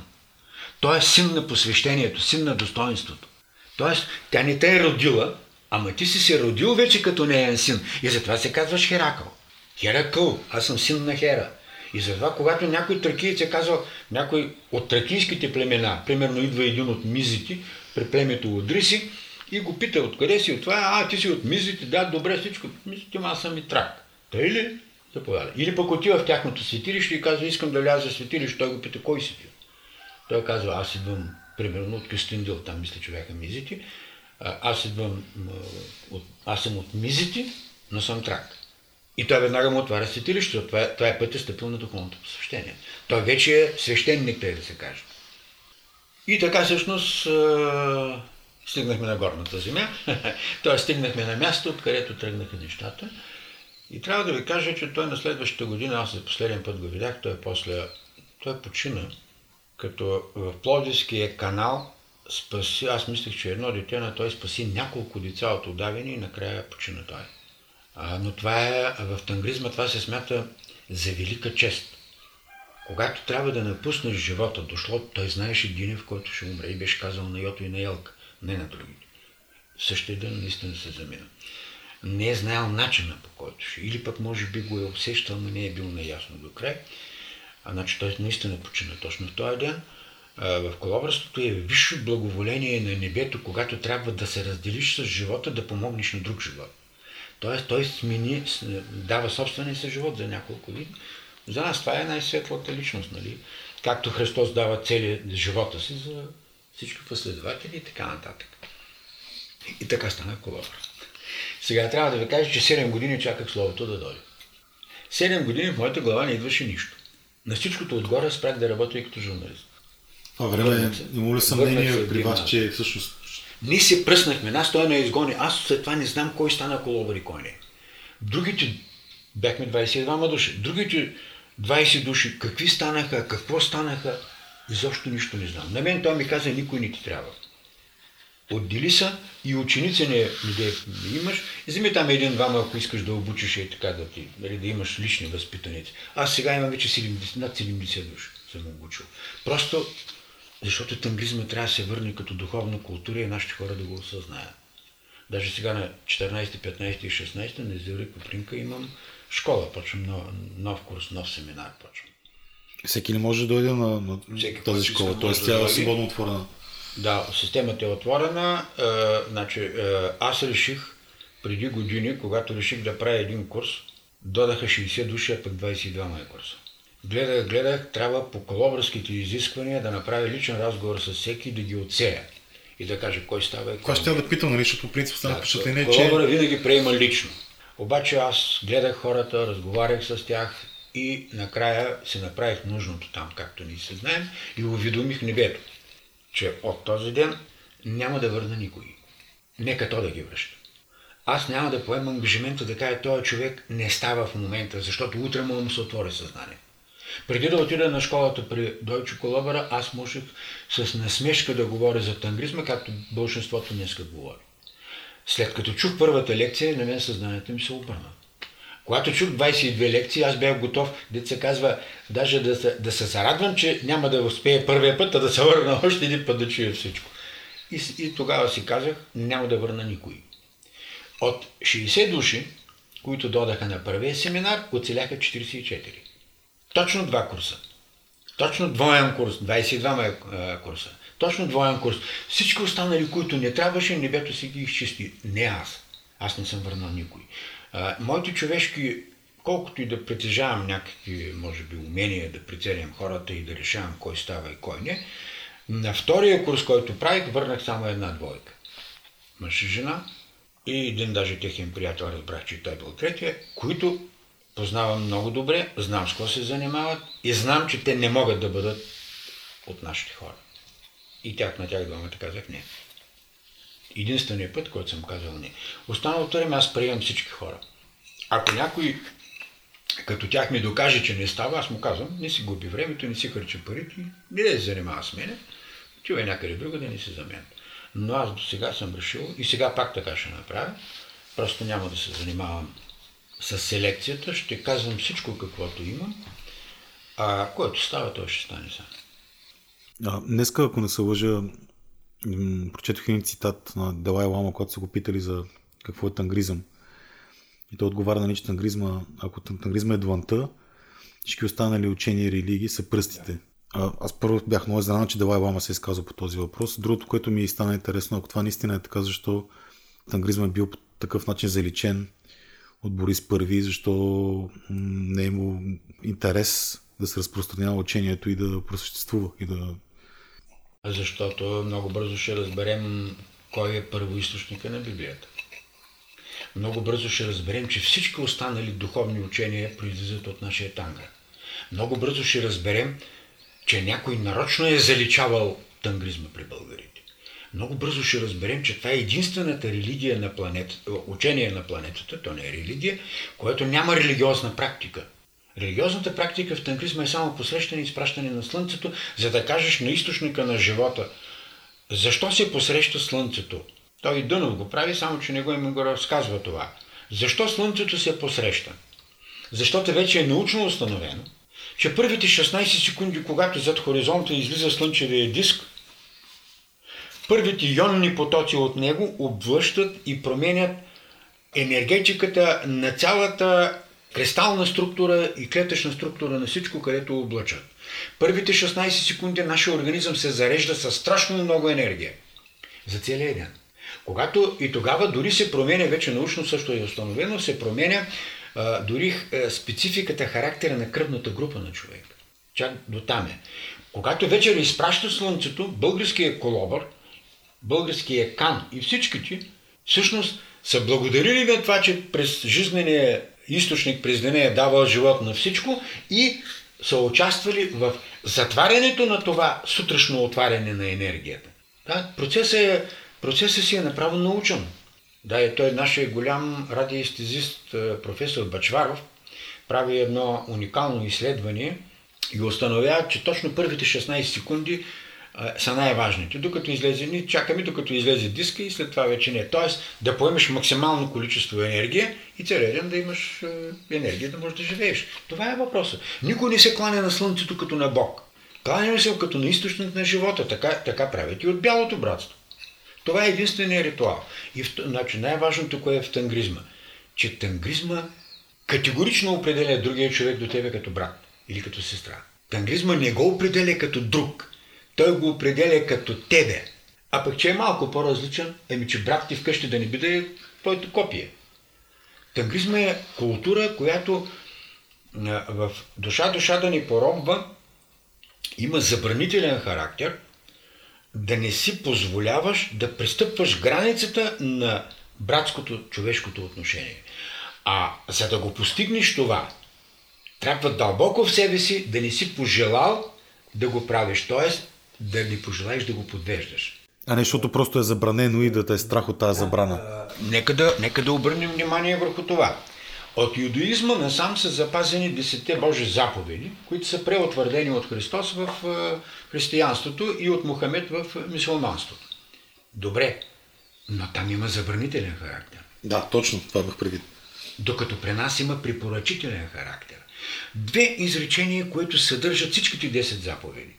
Speaker 2: Той е син на посвещението, син на достоинството. Тоест, тя не те е родила, ама ти си се родил вече като неен син. И затова се казваш Херакъл. Херакъл, аз съм син на Хера. И затова, когато някой тракиец е казал, някой от тракийските племена, примерно идва един от мизите, при племето Одриси, и го пита откъде си от това, а ти си от мизите, да, добре всичко, от мизите, аз съм и трак. Тъй ли? Заповяда. Или пък отива в тяхното светилище и казва, искам да вляза в светилище, той го пита, кой си ти? Той казва, аз идвам, примерно, от Кюстендил, там мисля, че бяха мизите, аз идвам, от, аз съм от мизите, но съм трак. И той веднага му отваря светилището. Това, е, това е пътя стъпил на духовното посвещение. Той вече е свещеник, тъй да се каже. И така всъщност стигнахме на горната земя, т.е. стигнахме на място, откъдето тръгнаха нещата. И трябва да ви кажа, че той на следващата година, аз за последен път го видях, той после, той почина, като в Пловдивския канал спаси, аз мислех, че едно дете на той спаси няколко деца от удавени и накрая почина той. А, но това е, в тангризма това се смята за велика чест. Когато трябва да напуснеш живота, дошло, той знаеше деня, в който ще умре и беше казал на Йото и на Елка, не на другите. Същия ден наистина се замина. Не е знаел начина по който ще. Или пък може би го е обсещал, но не е бил наясно до край. А значи той наистина почина точно в този ден. В колобръството е висше благоволение на небето, когато трябва да се разделиш с живота, да помогнеш на друг живот. Тоест той смени, дава собствения си живот за няколко дни. За нас това е най-светлата личност, нали? Както Христос дава целият живота си за всички последователи и така нататък. И така стана колобър. Сега трябва да ви кажа, че 7 години чаках словото да дойде. 7 години в моята глава не идваше нищо. На всичкото отгоре спрях да работя и като журналист.
Speaker 1: Това време има ли съмнение при вас, че всъщност
Speaker 2: ние се пръснахме, нас той не изгони. Аз след това не знам кой стана колобър и кой не. Другите Бяхме 22 души. Другите 20 души, какви станаха, какво станаха, изобщо нищо не знам. На мен той ми каза, никой не ти трябва. Отдели са и ученици не, не, не имаш. Вземи там един-двама, ако искаш да обучиш и така да ти, нали, да имаш лични възпитаници. Аз сега имам вече 70, над 70 души съм обучил. Просто защото танглизма трябва да се върне като духовна култура и нашите хора да го осъзнаят. Даже сега на 14, 15 и 16 на Езери Копринка имам школа, почвам нов, нов курс, нов семинар почвам.
Speaker 1: Всеки ли може да дойде на, на Всеки, тази школа? Тоест тя е свободно отворена?
Speaker 2: Да, системата е отворена. Е, значи, е, аз реших преди години, когато реших да правя един курс, додаха 60 души, а пък 22 моя курса. Гледах, гледах, трябва по колобърските изисквания да направя личен разговор с всеки, да ги отсея и да каже кой става и
Speaker 1: кой. Ще да питам, нали, защото по принцип стана да, впечатление,
Speaker 2: че... Колобъра винаги приема лично. Обаче аз гледах хората, разговарях с тях и накрая се направих нужното там, както ни се знаем, и уведомих небето, че от този ден няма да върна никой. Нека то да ги връща. Аз няма да поемам ангажимента да кажа, този човек не става в момента, защото утре му се отвори съзнание. Преди да отида на школата при Дойчо Колобара, аз можех с насмешка да говоря за тангризма, както большинството днеска говори. След като чух първата лекция, на мен съзнанието ми се обърна. Когато чух 22 лекции, аз бях готов, се казва, даже да се, да се зарадвам, че няма да успея първия път, а да се върна още един път да чуя всичко. И, и тогава си казах, няма да върна никой. От 60 души, които додаха на първия семинар, оцеляха 44. Точно два курса. Точно двоен курс, 22 е, курса. Точно двоен курс. Всички останали, които не трябваше, небето си ги изчисти. Не аз. Аз не съм върнал никой. Моите човешки, колкото и да притежавам някакви, може би, умения да прицелям хората и да решавам кой става и кой не, на втория курс, който правих, върнах само една двойка. Мъж и жена и един даже техен приятел разбрах, че той бил третия, които познавам много добре, знам с какво се занимават и знам, че те не могат да бъдат от нашите хора. И тях на тях двамата казах не. Единственият път, който съм казал не. Останалото време аз приемам всички хора. Ако някой като тях ми докаже, че не става, аз му казвам, не си губи времето, не си харча парите, не да се занимава с мене, отивай някъде друга да не си за мен. Но аз до сега съм решил и сега пак така ще направя. Просто няма да се занимавам с селекцията, ще казвам всичко каквото имам, а което става, то ще стане сам.
Speaker 1: А, днеска, ако не се лъжа, прочетох един цитат на Далай Лама, когато са го питали за какво е тангризъм. И той отговаря на че тангризма, ако тангризма е дланта, всички останали учения и религии са пръстите. А, аз първо бях много изненадан, че Далай Лама се е изказал по този въпрос. Другото, което ми стана интересно, ако това наистина е така, защо тангризма е бил по такъв начин заличен от Борис Първи, защо не е имал интерес да се разпространява учението и да просъществува и да...
Speaker 2: Защото много бързо ще разберем кой е първоисточника на Библията. Много бързо ще разберем, че всички останали духовни учения произлизат от нашия тангра. Много бързо ще разберем, че някой нарочно е заличавал тангризма при българите много бързо ще разберем, че това е единствената религия на планетата, учение на планетата, то не е религия, което няма религиозна практика. Религиозната практика в танкризма е само посрещане и изпращане на Слънцето, за да кажеш на източника на живота, защо се посреща Слънцето. Той Дънов го прави, само че не го им го разказва това. Защо Слънцето се посреща? Защото вече е научно установено, че първите 16 секунди, когато зад хоризонта излиза слънчевия диск, Първите ионни потоци от него обвъщат и променят енергетиката на цялата кристална структура и клетъчна структура на всичко, където облъчат. Първите 16 секунди нашия организъм се зарежда с страшно много енергия за целия ден. Когато и тогава дори се променя, вече научно също е установено, се променя а, дори а, спецификата, характера на кръвната група на човек. Чак до там е. Когато вечер изпраща Слънцето, българският колобър – българския кан и всичките, всъщност са благодарили на това, че през жизнения източник през деня е давал живот на всичко и са участвали в затварянето на това сутрешно отваряне на енергията. Да, процесът, е, процесът си е направо научен. Да, и той нашия голям радиестезист професор Бачваров прави едно уникално изследване и установява, че точно първите 16 секунди са най-важните. Докато излезе, ни чакаме докато излезе диска и след това вече не. Тоест да поемеш максимално количество енергия и целият ден да имаш енергия да можеш да живееш. Това е въпросът. Никой не се кланя на слънцето като на Бог. Кланяме се като на източник на живота. Така, така правят и от бялото братство. Това е единствения ритуал. И значи, най-важното кое е в тангризма. Че тангризма категорично определя другия човек до тебе като брат или като сестра. Тангризма не го определя като друг той го определя като тебе. А пък, че е малко по-различен, еми, че брат ти вкъщи да не биде твоето копие. Тангризма е култура, която в душа-душа да ни поробва, има забранителен характер, да не си позволяваш да пристъпваш границата на братското човешкото отношение. А за да го постигнеш това, трябва дълбоко в себе си да не си пожелал да го правиш. Тоест, да не пожелаеш да го подвеждаш.
Speaker 1: А не, защото просто е забранено и да те е страх от тази забрана. А,
Speaker 2: нека, да, нека да обърнем внимание върху това. От юдоизма насам са запазени десете Божи заповеди, които са преотвърдени от Христос в християнството и от Мухамед в мисулманството. Добре, но там има забранителен характер.
Speaker 1: Да, точно, това бях предвид.
Speaker 2: Докато при нас има препоръчителен характер. Две изречения, които съдържат всичките 10 заповеди.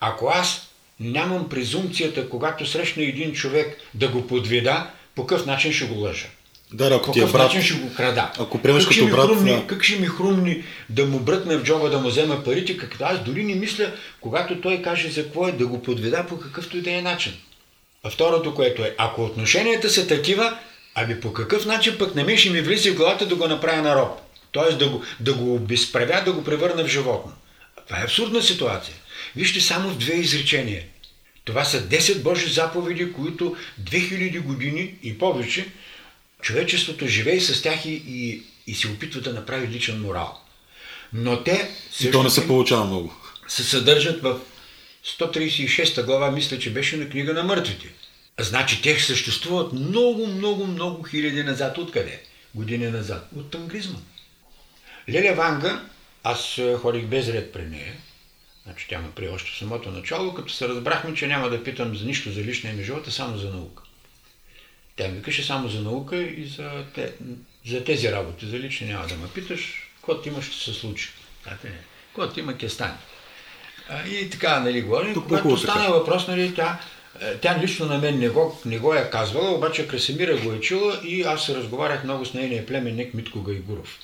Speaker 2: Ако аз нямам презумцията, когато срещна един човек да го подведа, по какъв начин ще го лъжа?
Speaker 1: Да, ако ти е брат,
Speaker 2: начин ще го крада.
Speaker 1: Ако приемаш как като брат...
Speaker 2: Хрумни, да. Как ще ми хрумни да му бръкне в джоба да му взема парите, както аз дори не мисля, когато той каже за какво е, да го подведа по какъвто и да е начин. А второто, което е, ако отношенията са такива, ами по какъв начин пък на мен ще ми влиза в главата да го направя на роб. Тоест да го, да го обезправя, да го превърна в животно. Това е абсурдна ситуация. Вижте само в две изречения. Това са 10 Божи заповеди, които 2000 години и повече човечеството живее с тях и, и, и се опитва да направи личен морал. Но те...
Speaker 1: И то не се получава много.
Speaker 2: Се съдържат в 136 глава, мисля, че беше на книга на мъртвите. Значи те съществуват много, много, много хиляди назад. Откъде? Години назад. От тангризма. Леля Ванга, аз ходих без ред при нея, Значи тя ме при още в самото начало, като се разбрахме, че няма да питам за нищо за личния ми живот, а само за наука. Тя ми викаше само за наука и за, те, за тези работи. За лични няма да ме питаш, каквото има ще се случи. Каквото има ке стане. И така, нали, говорим. Когато стана въпрос, нали, тя, е, тя лично на мен не го, не го е казвала, обаче Красимира го е чула и аз разговарях много с нейния племенник Митко Гайгуров.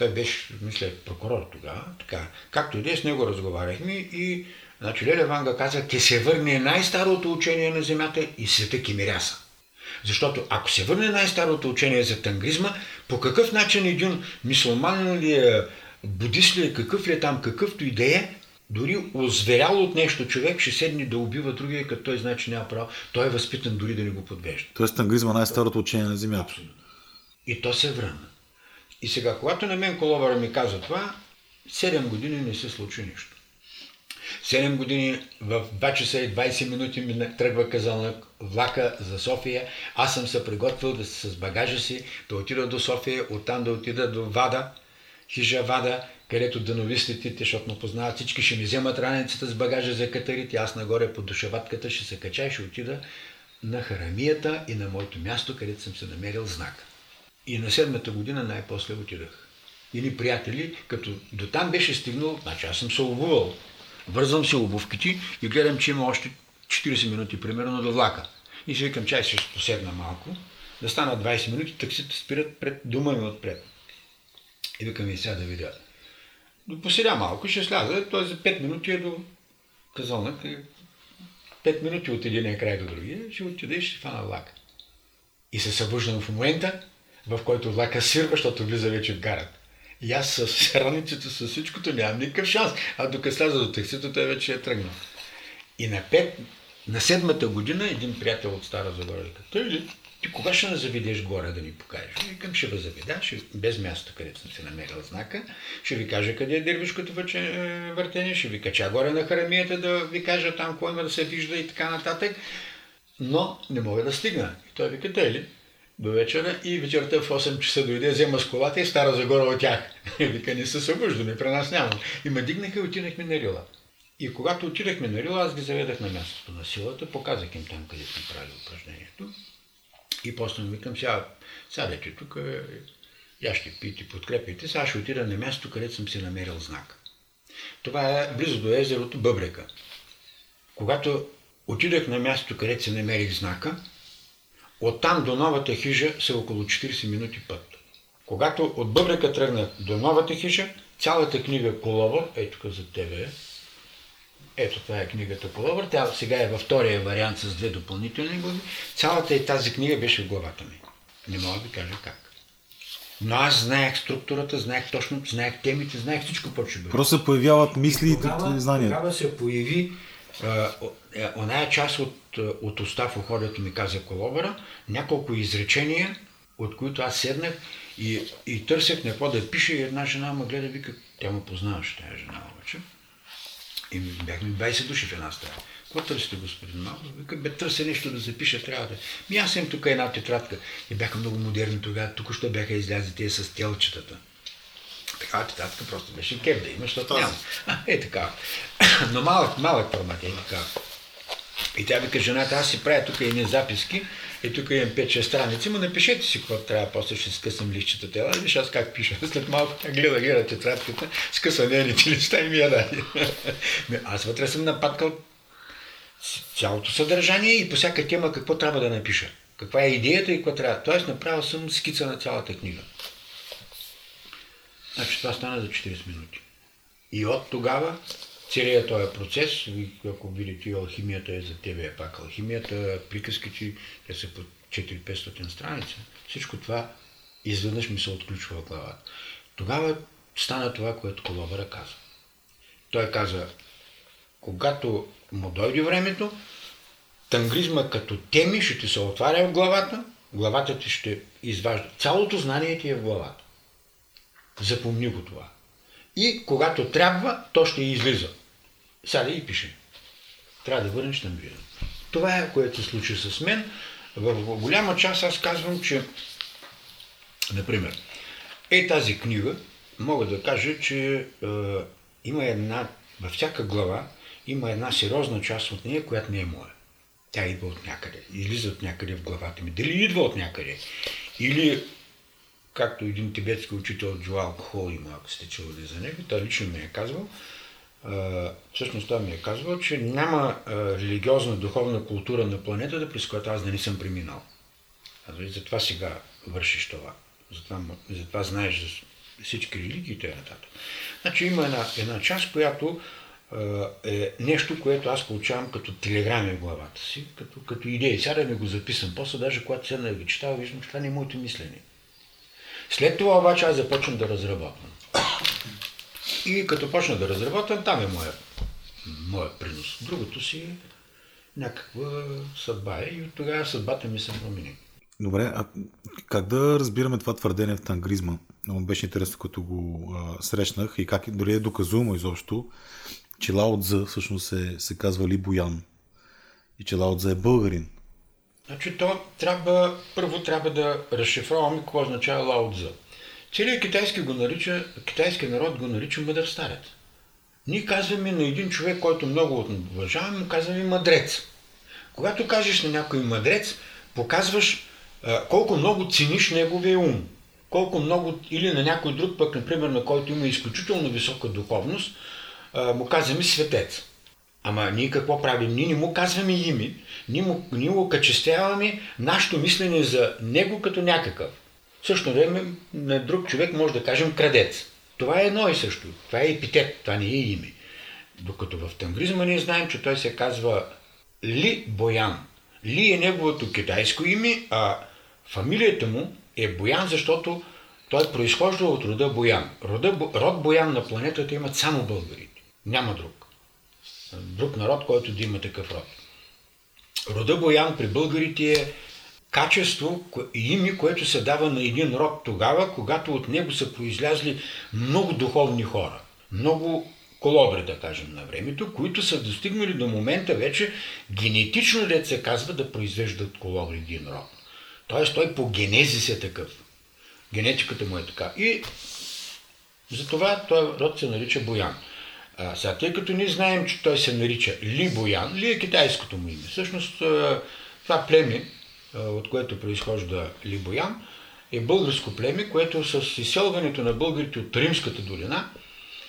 Speaker 2: Той беше, мисля, прокурор тогава. Така. Както и с него разговаряхме и значи, Леля Ванга каза, че се върне най-старото учение на Земята и света Кимиряса. Защото ако се върне най-старото учение за тангризма, по какъв начин един мисулман ли е, будист ли е, какъв ли е там, какъвто идея, дори озверял от нещо човек, ще седне да убива другия, като той знае, че няма право. Той е възпитан дори да не го подвежда.
Speaker 1: Тоест тангризма най-старото учение на Земята.
Speaker 2: Абсолютно. И то се върна. И сега, когато на мен коловара ми каза това, 7 години не се случи нищо. 7 години в 2 часа и 20 минути ми тръгва казалнак влака за София. Аз съм се приготвил да с багажа си да отида до София, оттам да отида до Вада, хижа Вада, където дановистите, защото ме познават всички, ще ми вземат раницата с багажа за катарите, аз нагоре по душеватката ще се кача и ще отида на харамията и на моето място, където съм се намерил знака. И на седмата година най-после отидах. Или приятели, като до там беше стигнал, значи аз съм се обувал. Вързвам се обувките и гледам, че има още 40 минути примерно до влака. И си викам, чай ще поседна малко, да стана 20 минути, таксите спират пред дома ми отпред. И викам и сега да видя. Поседя малко, ще сляза, т.е. за 5 минути е до казалнак. 5 минути от един край до другия, ще отида и ще фана влака. И се събуждам в момента, в който влака свирва, защото влиза вече в гарата. И аз с раниците, с всичкото нямам никакъв шанс. А докато сляза до таксито, той вече е тръгнал. И на пет, на седмата година един приятел от Стара Загора каза, той ли, ти кога ще не заведеш горе да ни покажеш? Викам, ще ви заведа, ще, без място, където съм се намерил знака, ще ви кажа къде е дервишкото въртение, ще ви кача горе на харамията да ви кажа там кой има да се вижда и така нататък. Но не мога да стигна. И той вика, те ли? До вечера и вечерта в 8 часа дойде, взема с колата и Стара Загора от тях. Вика, не се събуждаме, при нас няма. И ме дигнаха и отидахме на Рила. И когато отидахме на Рила, аз ги заведах на мястото на силата, показах им там, къде сме правили упражнението. И после ми викам, сега сядайте тук, я ще пиете, подкрепите, сега ще отида на място, където съм си намерил знак. Това е близо до езерото Бъбрека. Когато отидах на мястото, където си намерих знака, оттам до новата хижа са около 40 минути път. Когато от Бъбрека тръгнах до новата хижа, цялата книга Колова, ето тук за тебе ето това е книгата Коловър. Тя сега е във втория вариант с две допълнителни глави. Цялата и тази книга беше в главата ми. Не мога да ви кажа как. Но аз знаех структурата, знаех точно, знаех темите, знаех всичко, бъде.
Speaker 1: Просто се появяват мисли и знания.
Speaker 2: Тогава се появи е, оная част от, от уста в уходето ми каза Колобъра, няколко изречения, от които аз седнах и, и търсех на какво да пише и една жена ме гледа, вика, тя ме познаваше тази жена обаче. И бяхме 20 души в една стая. Какво търсите, господин Малко? Вика, бе, търся нещо да запиша, трябва да. Ми аз съм тук една тетрадка. И бяха много модерни тогава, тук що бяха излязли тези с телчетата. Такава тетрадка просто беше кеп да има, защото няма. А, е така. Но малък, малък формат е така. И тя вика, жената, аз си правя тук едни записки, и тук имам 5-6 страници, но напишете си какво трябва, после ще скъсам лищата. Тя, виж аз как пиша. След малко тя гледа, гледа тетрадката, скъса нейните листа и ми я даде. аз вътре съм напаткал цялото съдържание и по всяка тема какво трябва да напиша. Каква е идеята и какво трябва. Тоест направил съм скица на цялата книга. Значи това стана за 40 минути. И от тогава целият този процес, ако видите, алхимията е за тебе, е пак алхимията, приказките, те са по 4-500 страница. Всичко това изведнъж ми се отключва в главата. Тогава стана това, което Колобъра каза. Той каза, когато му дойде времето, тангризма като теми ще ти се отваря в главата, главата ти ще изважда. Цялото знание ти е в главата. Запомни го това. И когато трябва, то ще излиза. Сяда и пише. Трябва да върнеш на мира. Това е, което се случи с мен. В голяма част аз казвам, че, например, е тази книга, мога да кажа, че е, има една, във всяка глава, има една сериозна част от нея, която не е моя. Тя идва от някъде, излиза от някъде в главата ми. Дали идва от някъде? Или, както един тибетски учител Джоал Кхол има, ако сте чували за него, той лично ми е казвал, всъщност той ми е казвал, че няма религиозна духовна култура на планетата, през която аз да не съм преминал. А дали затова сега вършиш това. Затова, затова знаеш за всички религии и т.н. Значи има една, една част, която е нещо, което аз получавам като телеграми в главата си, като, като идеи. Сега да ми го записам. После даже когато седна да ги читава, виждам, че това не е моето мислене. След това обаче аз започвам да разработвам. И като почна да разработвам, там е моя, моя принос. Другото си е някаква съдба е и от тогава съдбата ми се промени.
Speaker 1: Добре, а как да разбираме това твърдение в тангризма? Много беше интересно, като го а, срещнах и как дори е доказуемо изобщо, че Лао Цзъ всъщност се, се казва Ли Боян и че Лао Цзъ е българин.
Speaker 2: Значи то трябва, първо трябва да разшифроваме какво означава Лао Цзъ. Целият китайски, го нарича, китайски народ го нарича мъдър старец. Ние казваме на един човек, който много уважаваме, му казваме мъдрец. Когато кажеш на някой мъдрец, показваш а, колко много цениш неговия ум. Колко много, или на някой друг пък, например, на който има изключително висока духовност, а, му казваме светец. Ама ние какво правим? Ние не му казваме име, ние му, ние му нашето мислене за него като някакъв. В същото време на друг човек може да кажем крадец. Това е едно и също. Това е епитет, това не е име. Докато в тангризма ние знаем, че той се казва Ли Боян. Ли е неговото китайско име, а фамилията му е Боян, защото той произхожда от рода Боян. Рода, род Боян на планетата имат само българите. Няма друг. Друг народ, който да има такъв род. Рода Боян при българите е качество и име, което се дава на един род тогава, когато от него са произлязли много духовни хора, много колобри, да кажем, на времето, които са достигнали до момента вече генетично, да се казва, да произвеждат колобри един род. Тоест той по генезис е такъв. Генетиката му е така. И затова този род се нарича Боян. А, сега, тъй като ние знаем, че той се нарича Ли Боян, Ли е китайското му име. Всъщност това племе, от което произхожда Ли Боян, е българско племе, което с изселването на българите от Римската долина,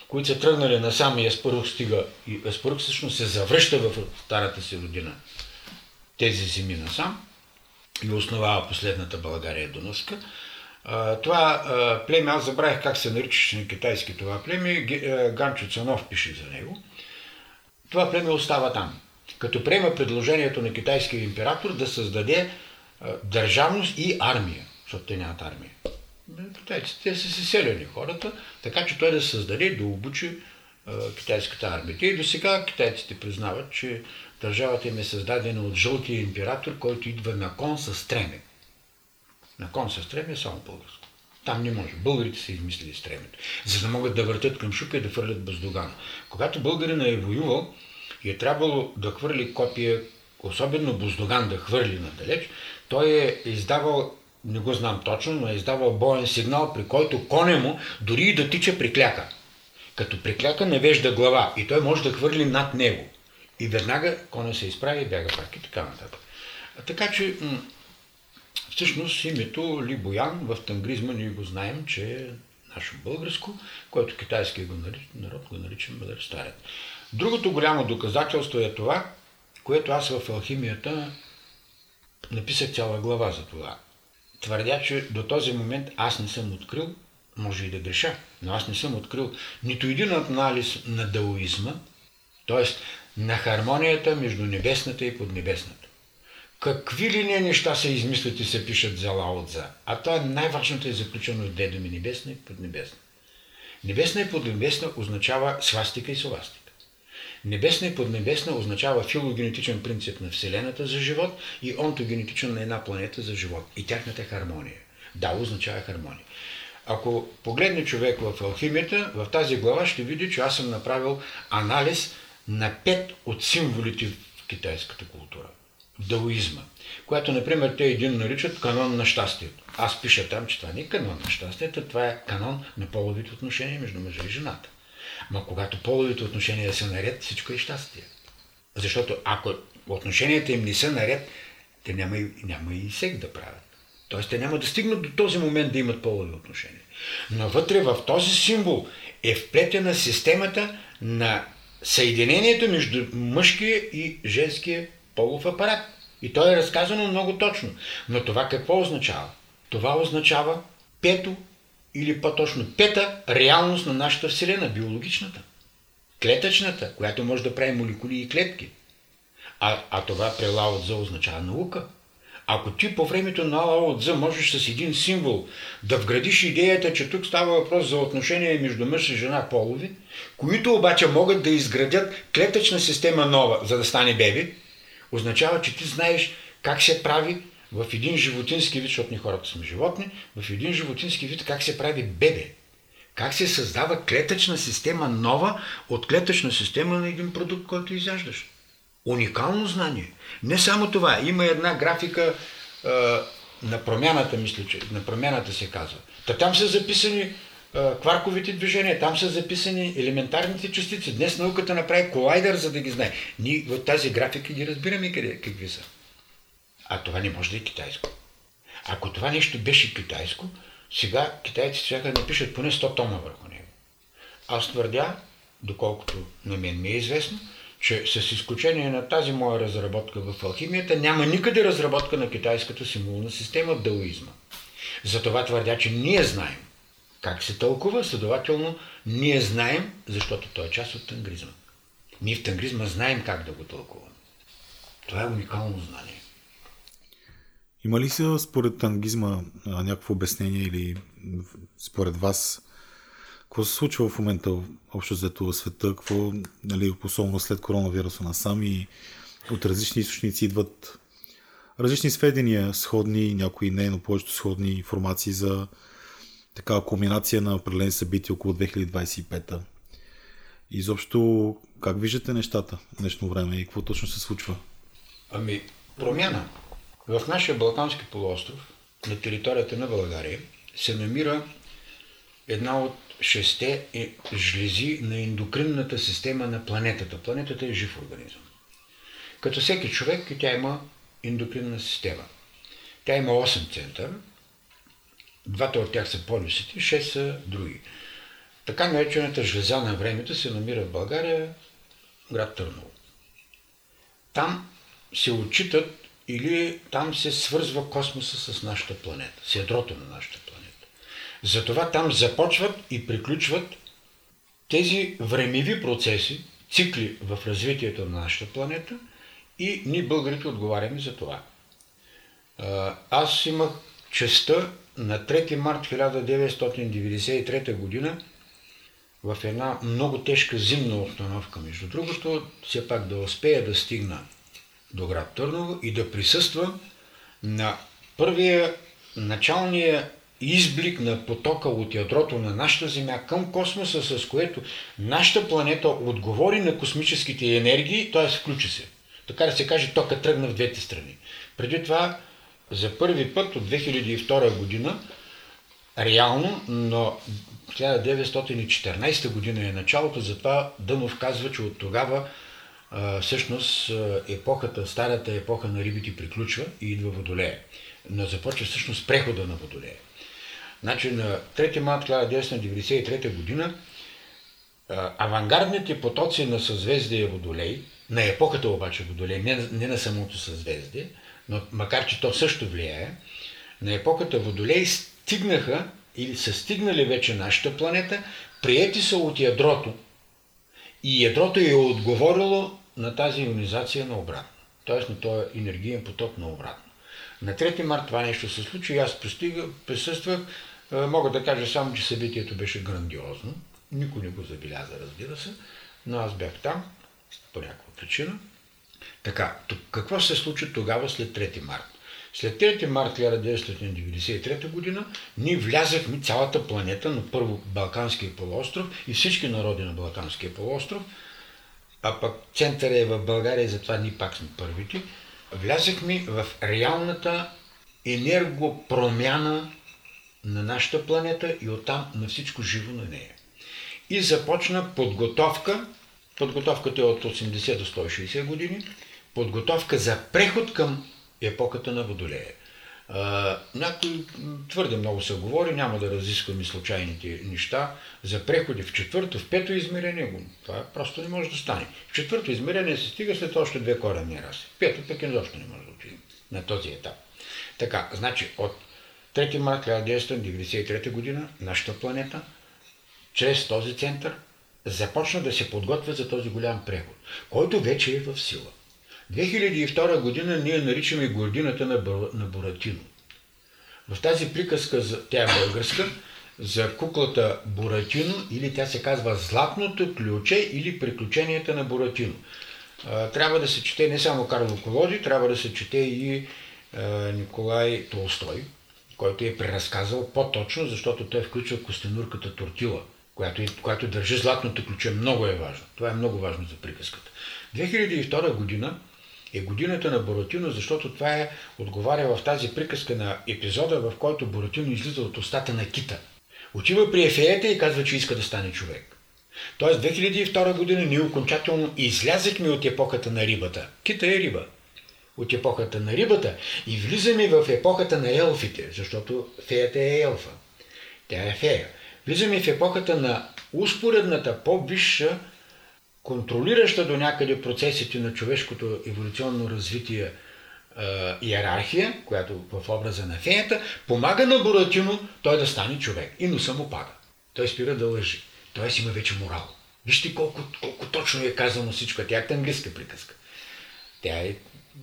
Speaker 2: които са тръгнали насам и Еспарух стига, и Еспарух всъщност се завръща в старата си родина тези зими насам и основава последната България Дунавска. Това племе, аз забравих как се наричаше на китайски това племе, Ганчо Цанов пише за него. Това племе остава там. Като приема предложението на китайския император да създаде държавност и армия, защото те нямат армия. Китайците те са се селени хората, така че той да създаде, да обучи китайската армия. И до сега китайците признават, че държавата им е създадена от жълтия император, който идва на кон с стреме. На кон с стреме е само българско. Там не може. Българите са измислили стремето, за да могат да въртят към шука и да фърлят бъздогана. Когато българина е воювал и е трябвало да хвърли копия, особено Боздоган да хвърли надалеч, той е издавал, не го знам точно, но е издавал боен сигнал, при който коне му дори и да тича прикляка. Като прикляка не вежда глава и той може да хвърли над него. И веднага коня се изправи и бяга пак и така нататък. Така че всъщност името Ли Боян в тангризма ние го знаем, че е наше българско, което китайски го нарич, народ го нарича Мъдър Старец. Другото голямо доказателство е това, което аз в алхимията написах цяла глава за това. Твърдя, че до този момент аз не съм открил, може и да греша, но аз не съм открил нито един анализ на даоизма, т.е. на хармонията между небесната и поднебесната. Какви ли не неща се измислят и се пишат за Лаотза, а това най-важното е заключено в две думи небесна и поднебесна. Небесна и поднебесна означава свастика и совастика. Небесна и поднебесна означава филогенетичен принцип на Вселената за живот и онтогенетичен на една планета за живот и тяхната хармония. Да, означава хармония. Ако погледне човек в алхимията, в тази глава ще види, че аз съм направил анализ на пет от символите в китайската култура. Даоизма, която, например, те един наричат канон на щастието. Аз пиша там, че това не е канон на щастието, това е канон на половите отношения между мъжа и жената. Но когато половите отношения са наред, всичко е щастие. Защото ако отношенията им не са наред, те няма и, няма и сек да правят. Тоест те няма да стигнат до този момент да имат полови отношения. Но вътре в този символ е вплетена системата на съединението между мъжкия и женския полов апарат. И то е разказано много точно. Но това какво означава? Това означава пето или по-точно пета реалност на нашата Вселена, биологичната. Клетъчната, която може да прави молекули и клетки. А, а това при Лао означава наука. Ако ти по времето на Лао можеш с един символ да вградиш идеята, че тук става въпрос за отношение между мъж и жена полови, които обаче могат да изградят клетъчна система нова, за да стане беби, означава, че ти знаеш как се прави в един животински вид, защото ни хората сме животни, в един животински вид как се прави бебе. Как се създава клетъчна система нова от клетъчна система на един продукт, който изяждаш. Уникално знание. Не само това. Има една графика а, на промяната, мисля, че на промяната се казва. Та там са записани а, кварковите движения, там са записани елементарните частици. Днес науката направи колайдер, за да ги знае. Ние в тази графика ги разбираме къде, какви са. А това не може да е китайско. Ако това нещо беше китайско, сега китайците сега да напишат поне 100 тома върху него. Аз твърдя, доколкото на мен ми е известно, че с изключение на тази моя разработка в алхимията, няма никъде разработка на китайската символна система в даоизма. Затова твърдя, че ние знаем как се тълкува, следователно ние знаем, защото той е част от тангризма. Ние в тангризма знаем как да го тълкуваме. Това е уникално знание.
Speaker 1: Има ли се според тангизма някакво обяснение или според вас какво се случва в момента общо взето в света, какво, нали, особено след коронавируса насам и от различни източници идват различни сведения, сходни, някои не, но повечето сходни информации за такава кулминация на определени събития около 2025-та. Изобщо, как виждате нещата в днешно време и какво точно се случва?
Speaker 2: Ами, промяна. В нашия Балкански полуостров, на територията на България, се намира една от шесте жлези на ендокринната система на планетата. Планетата е жив организъм. Като всеки човек тя има ендокринна система. Тя има 8 центъра, двата от тях са полюсите, 6 са други. Така наречената жлеза на времето се намира в България, град Търново. Там се отчитат или там се свързва космоса с нашата планета, с ядрото на нашата планета. Затова там започват и приключват тези времеви процеси, цикли в развитието на нашата планета и ние българите отговаряме за това. Аз имах честа на 3 март 1993 година в една много тежка зимна обстановка, между другото, все пак да успея да стигна до град Търново и да присъствам на първия началния изблик на потока от ядрото на нашата Земя към космоса, с което нашата планета отговори на космическите енергии, т.е. включи се. Така да се каже, тока тръгна в двете страни. Преди това, за първи път от 2002 година, реално, но 1914 година е началото, затова Дънов казва, че от тогава всъщност епохата, старата епоха на рибите приключва и идва Водолея. Но започва всъщност прехода на Водолея. Значи на 3 март 1993 година авангардните потоци на съзвездие Водолей, на епохата обаче Водолей, не, не на самото съзвездие, но макар че то също влияе, на епохата Водолей стигнаха или са стигнали вече нашата планета, приети са от ядрото. И ядрото е отговорило на тази ионизация на обратно. Т.е. на този енергиен поток на обратно. На 3 март това нещо се случи и аз присъствах. Мога да кажа само, че събитието беше грандиозно. Никой не го забеляза, разбира се, но аз бях там по някаква причина. Така, какво се случи тогава след 3 март? След 3 март 1993 година ние влязахме цялата планета на първо Балканския полуостров и всички народи на Балканския полуостров, а пък центъра е в България, затова ние пак сме първите, влязахме в реалната енергопромяна на нашата планета и оттам на всичко живо на нея. И започна подготовка, подготовката е от 80 до 160 години, подготовка за преход към епоката на Водолея. Някой твърде много се говори, няма да разискваме случайните неща за преходи в четвърто, в пето измерение. Това просто не може да стане. В четвърто измерение се стига след още две коренни раси. Пето пък изобщо не може да отидем на този етап. Така, значи от 3 марта 1993 година нашата планета чрез този център започна да се подготвя за този голям преход, който вече е в сила. 2002 година ние наричаме гордината на, на Буратино. В тази приказка, тя е българска, за куклата Буратино, или тя се казва Златното ключе или Приключенията на Буратино. Трябва да се чете не само Карло Колоди, трябва да се чете и Николай Толстой, който е преразказал по-точно, защото той включва костенурката Тортила, която, която държи златното ключе. Много е важно. Това е много важно за приказката. 2002 година е годината на Боратино, защото това е, отговаря в тази приказка на епизода, в който Боратино излиза от устата на кита. Отива при ефеята и казва, че иска да стане човек. Тоест 2002 година ние окончателно излязахме от епохата на рибата. Кита е риба. От епохата на рибата и влизаме в епохата на елфите, защото феята е елфа. Тя е фея. Влизаме в епохата на успоредната по-висша контролираща до някъде процесите на човешкото еволюционно развитие е, иерархия, която в образа на феята, помага на Буратино той да стане човек. И носа му пада. Той спира да лъжи. Тоест има вече морал. Вижте колко, колко точно е казано всичко. Тя е английска приказка. Тя е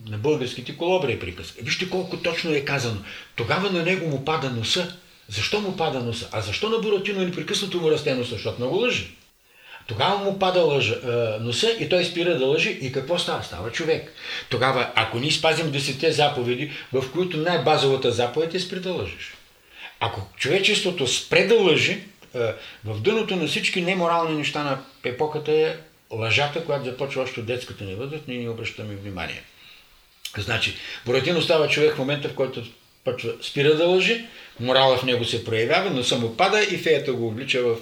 Speaker 2: на българските колобри е приказка. Вижте колко точно е казано. Тогава на него му пада носа. Защо му пада носа? А защо на Буратино непрекъснато му расте носа? Защото много лъжи. Тогава му пада лъжа, е, носа и той спира да лъжи и какво става? Става човек. Тогава, ако ние спазим десете заповеди, в които най-базовата заповед е спри да лъжиш. Ако човечеството спре да лъжи, е, в дъното на всички неморални неща на епохата е лъжата, която започва още от детската ни възраст, ние не обръщаме внимание. Значи, Буратино става човек в момента, в който спира да лъжи, морала в него се проявява, но само пада и феята го облича в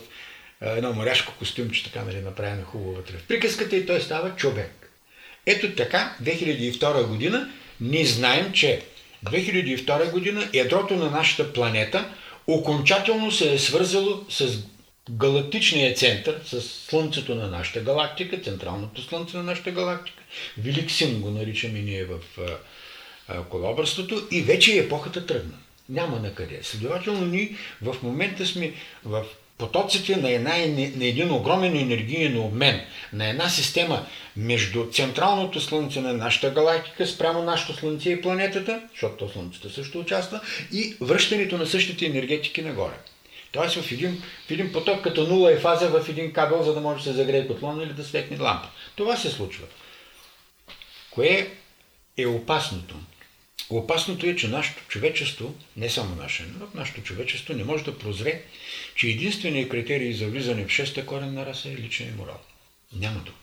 Speaker 2: едно моряшко костюмче, така нали, направено хубаво вътре в приказката и той става човек. Ето така, 2002 година, ние знаем, че 2002 година ядрото на нашата планета окончателно се е свързало с галактичния център, с Слънцето на нашата галактика, централното Слънце на нашата галактика. Велик син го наричаме ние в колобърството и вече епохата тръгна. Няма на къде. Следователно ние в момента сме в потоците на, една, на един огромен енергиен обмен, на една система между централното Слънце на нашата галактика, спрямо нашето Слънце и планетата, защото Слънцето също участва, и връщането на същите енергетики нагоре. Тоест в един, в един поток като нула е фаза в един кабел, за да може да се загрее котлон или да светне лампа. Това се случва. Кое е опасното? Опасното е, че нашето човечество, не само наше, но нашето човечество не може да прозре, че единственият критерий за влизане в шеста коренна раса е личен морал. Няма друг.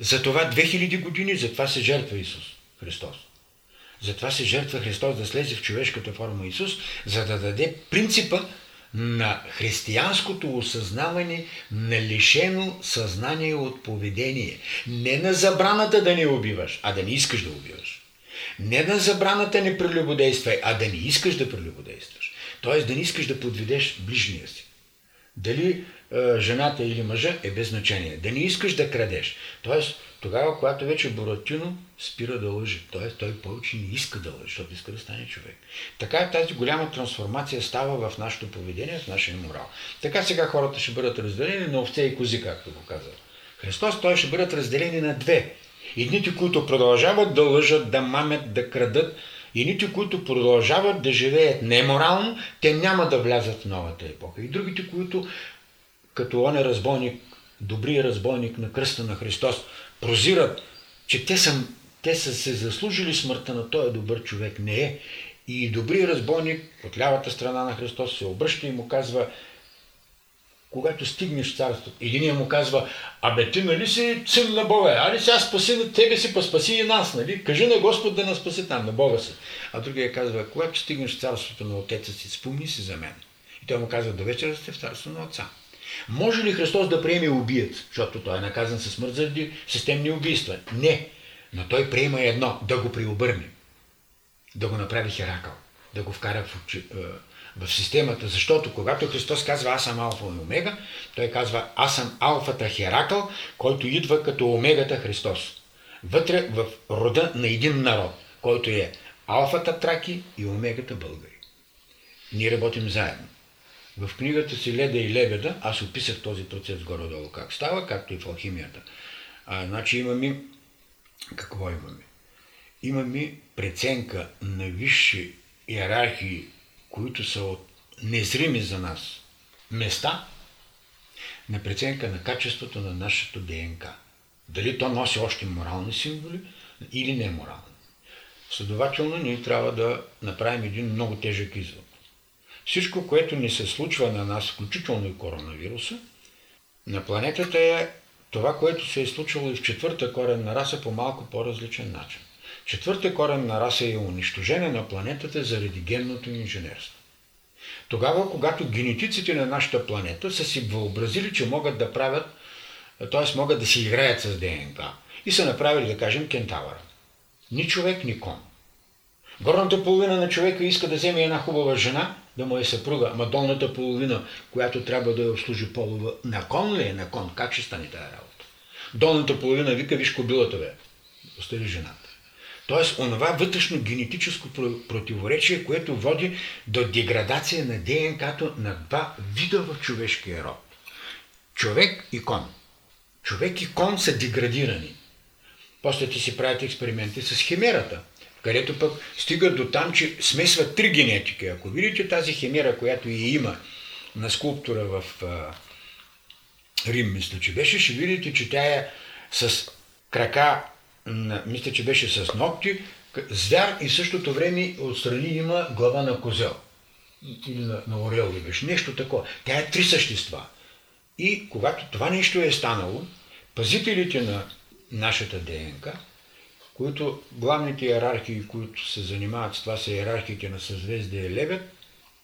Speaker 2: Затова 2000 години, затова се жертва Исус Христос. Затова се жертва Христос да слезе в човешката форма Исус, за да даде принципа на християнското осъзнаване на лишено съзнание от поведение. Не на забраната да не убиваш, а да не искаш да убиваш. Не на забраната не прелюбодействай, а да не искаш да прелюбодействаш. Тоест да не искаш да подведеш ближния си. Дали е, жената или мъжа е без значение. Да не искаш да крадеш. Тоест, тогава, когато вече Буратино спира да лъжи. Тоест, той повече не иска да лъжи, защото иска да стане човек. Така тази голяма трансформация става в нашето поведение, в нашия морал. Така сега хората ще бъдат разделени на овце и кози, както го каза Христос. Той ще бъдат разделени на две. Едните, които продължават да лъжат, да мамят, да крадат, Едните, които продължават да живеят неморално, те няма да влязат в новата епоха. И другите, които като он е разбойник, добрият разбойник на кръста на Христос, прозират, че те са, те са се заслужили смъртта на този добър човек. Не е. И добрият разбойник от лявата страна на Христос се обръща и му казва, когато стигнеш царството, единият му казва, абе ти нали си син на Бога, али сега спаси на тебе си, па спаси и нас, нали? Кажи на Господ да нас спаси там, на Бога си. А другия казва, когато стигнеш царството на Отеца си, спомни си за мен. И той му казва, до вечера сте в царството на Отца. Може ли Христос да приеме убиец, защото той е наказан със смърт заради системни убийства? Не. Но той приема едно, да го преобърне. Да го направи Херакъл. Да го вкара в, в системата. Защото когато Христос казва аз съм алфа и омега, той казва аз съм алфата Херакъл, който идва като омегата Христос. Вътре в рода на един народ, който е алфата траки и омегата българи. Ние работим заедно. В книгата си Леда и Лебеда аз описах този процес горе-долу как става, както и в алхимията. А, значи имаме... Какво имаме? Имаме преценка на висши иерархии, които са от незрими за нас места, на преценка на качеството на нашето ДНК. Дали то носи още морални символи или не морални. Следователно, ние трябва да направим един много тежък извод. Всичко, което ни се случва на нас, включително и коронавируса, на планетата е това, което се е случвало и в четвърта коренна раса по малко по-различен начин. Четвърта коренна раса е унищожена на планетата заради генното инженерство. Тогава, когато генетиците на нашата планета са си въобразили, че могат да правят, т.е. могат да си играят с ДНК и са направили, да кажем, кентавъра. Ни човек, ни кон. Горната половина на човека иска да вземе една хубава жена, да му е съпруга, ама долната половина, която трябва да я обслужи полова, на кон ли е на кон? Как ще стане тази работа? Долната половина вика, виж кобилата бе, остави жената. Тоест, онова вътрешно генетическо противоречие, което води до деградация на ДНК-то на два вида в човешкия род. Човек и кон. Човек и кон са деградирани. После ти си правят експерименти с химерата – където пък стига до там, че смесват три генетики. Ако видите тази химера, която и има на скулптура в Рим, мисля, че беше, ще видите, че тя е с крака, мисля, че беше с ногти, звяр и в същото време отстрани има глава на козел. Или на, на орел ли беше. Нещо такова. Тя е три същества. И когато това нещо е станало, пазителите на нашата ДНК които главните иерархии, които се занимават с това, са иерархиите на съзвездие Лебед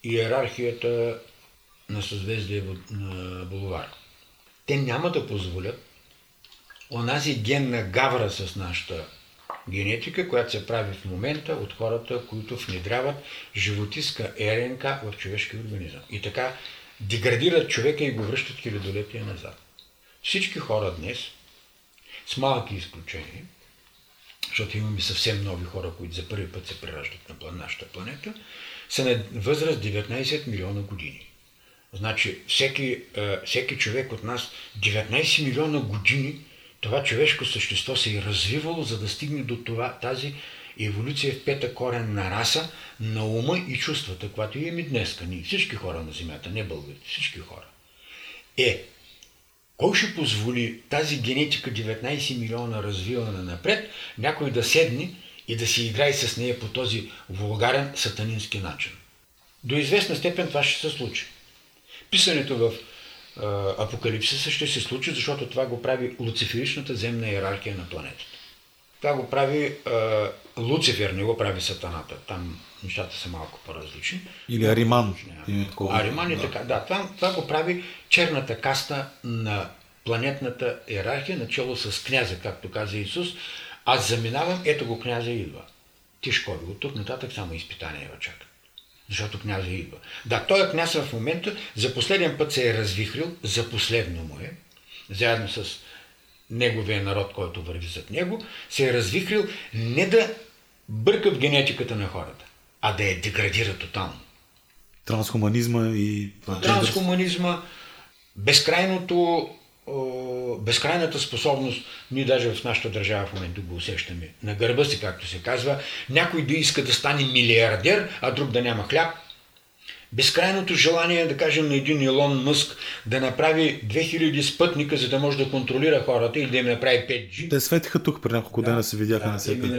Speaker 2: и иерархията на съзвездие Боловар. Те няма да позволят онази генна гавра с нашата генетика, която се прави в момента от хората, които внедряват животиска РНК в човешкия организъм. И така деградират човека и го връщат хилядолетия назад. Всички хора днес, с малки изключения, защото имаме съвсем нови хора, които за първи път се прераждат на нашата планета, са на възраст 19 милиона години. Значи всеки, всеки човек от нас 19 милиона години това човешко същество се е развивало, за да стигне до това, тази еволюция в пета корен на раса, на ума и чувствата, която имаме днес. Ние всички хора на Земята, не българите, всички хора. Е, кой ще позволи тази генетика 19 милиона развиване напред, някой да седне и да си играе с нея по този вулгарен сатанински начин? До известна степен това ще се случи. Писането в апокалипсиса ще се случи, защото това го прави луциферичната земна иерархия на планетата. Това го прави а, Луцифер, не го прави Сатаната. Там нещата са малко по-различни.
Speaker 1: Или Ариман.
Speaker 2: Ариман и да. така. Да, това, това го прави черната каста на планетната иерархия, начало с княза, както каза Исус. Аз заминавам, ето го княза идва. Ти шкоди, от тук нататък само изпитание чака защото княза идва. Да, той княз в момента за последен път се е развихрил, за последно му е, заедно с неговия народ, който върви зад него, се е развихрил не да бърка в генетиката на хората, а да я деградира тотално.
Speaker 1: Трансхуманизма и...
Speaker 2: Трансхуманизма, безкрайното безкрайната способност, ние даже в нашата държава в момента го усещаме, на гърба си, както се казва, някой да иска да стане милиардер, а друг да няма хляб. Безкрайното желание, да кажем, на един Илон Мъск да направи 2000 спътника, за да може да контролира хората или да им направи 5G.
Speaker 1: Те светиха тук при няколко да, дена, се видяха да, на всеки.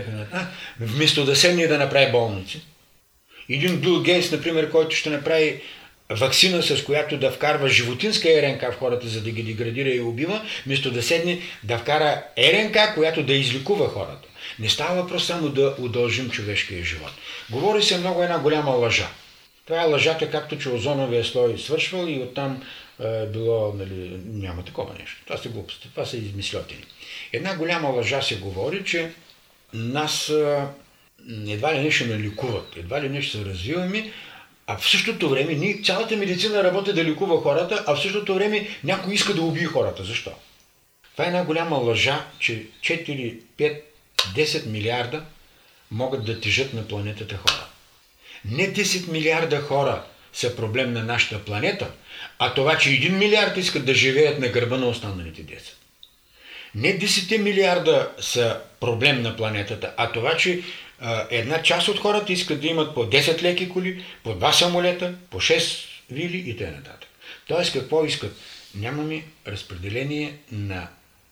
Speaker 2: Вместо да седне да направи болници. Един Бил Гейс, например, който ще направи вакцина, с която да вкарва животинска РНК в хората, за да ги деградира и убива, вместо да седне да вкара РНК, която да изликува хората. Не става въпрос само да удължим човешкия живот. Говори се много една голяма лъжа. Това е лъжата, както че озоновия слой свършвал и оттам е било, нали, няма такова нещо. Това са глупости, това са измислятини. Една голяма лъжа се говори, че нас едва ли не ще наликуват, едва ли не ще се развиваме, а в същото време ние, цялата медицина работи да лекува хората, а в същото време някой иска да убие хората. Защо? Това е една голяма лъжа, че 4, 5, 10 милиарда могат да тежат на планетата хора. Не 10 милиарда хора са проблем на нашата планета, а това, че 1 милиард искат да живеят на гърба на останалите 10. Не 10 милиарда са проблем на планетата, а това, че една част от хората искат да имат по 10 леки коли, по 2 самолета, по 6 вили и т.н. Тоест какво искат? Нямаме разпределение на...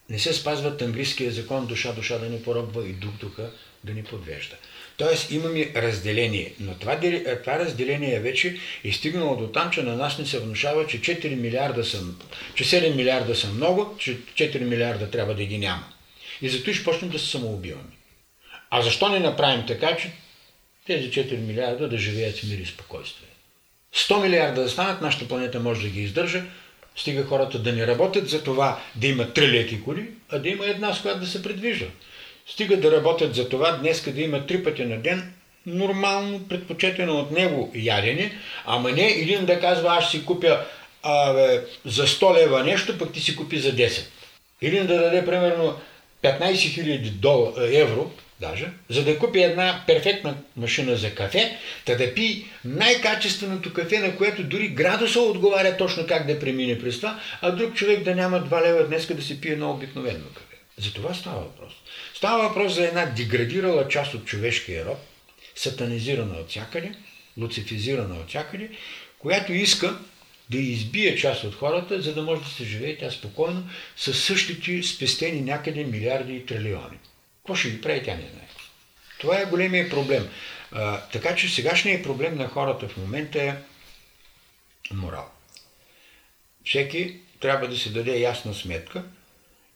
Speaker 2: Не се спазва английския закон душа душа да ни поробва и дух духа да ни подвежда. Тоест имаме разделение, но това, това разделение вече е стигнало до там, че на нас не се внушава, че 4 милиарда са, че 7 милиарда са много, че 4 милиарда трябва да ги няма. И зато ще почнем да се самоубиваме. А защо не направим така, че тези 4 милиарда да живеят в мир и спокойствие? 100 милиарда да станат, нашата планета може да ги издържа, стига хората да не работят за това да има три леки коли, а да има една, с която да се предвижда. Стига да работят за това днес да има три пъти на ден нормално предпочетено от него ядене, ама не един да казва аз си купя а, бе, за 100 лева нещо, пък ти си купи за 10. Един да даде примерно 15 000 евро, даже, за да купи една перфектна машина за кафе, та да пи най-качественото кафе, на което дори градуса отговаря точно как да премине през това, а друг човек да няма 2 лева днес да си пие едно обикновено кафе. За това става въпрос. Става въпрос за една деградирала част от човешкия род, сатанизирана от всякъде, луцифизирана от всякъде, която иска да избие част от хората, за да може да се живее тя спокойно с същите спестени някъде милиарди и трилиони. Какво ще ги прави, тя не знае. Това е големия проблем. А, така че сегашният проблем на хората в момента е морал. Всеки трябва да се даде ясна сметка,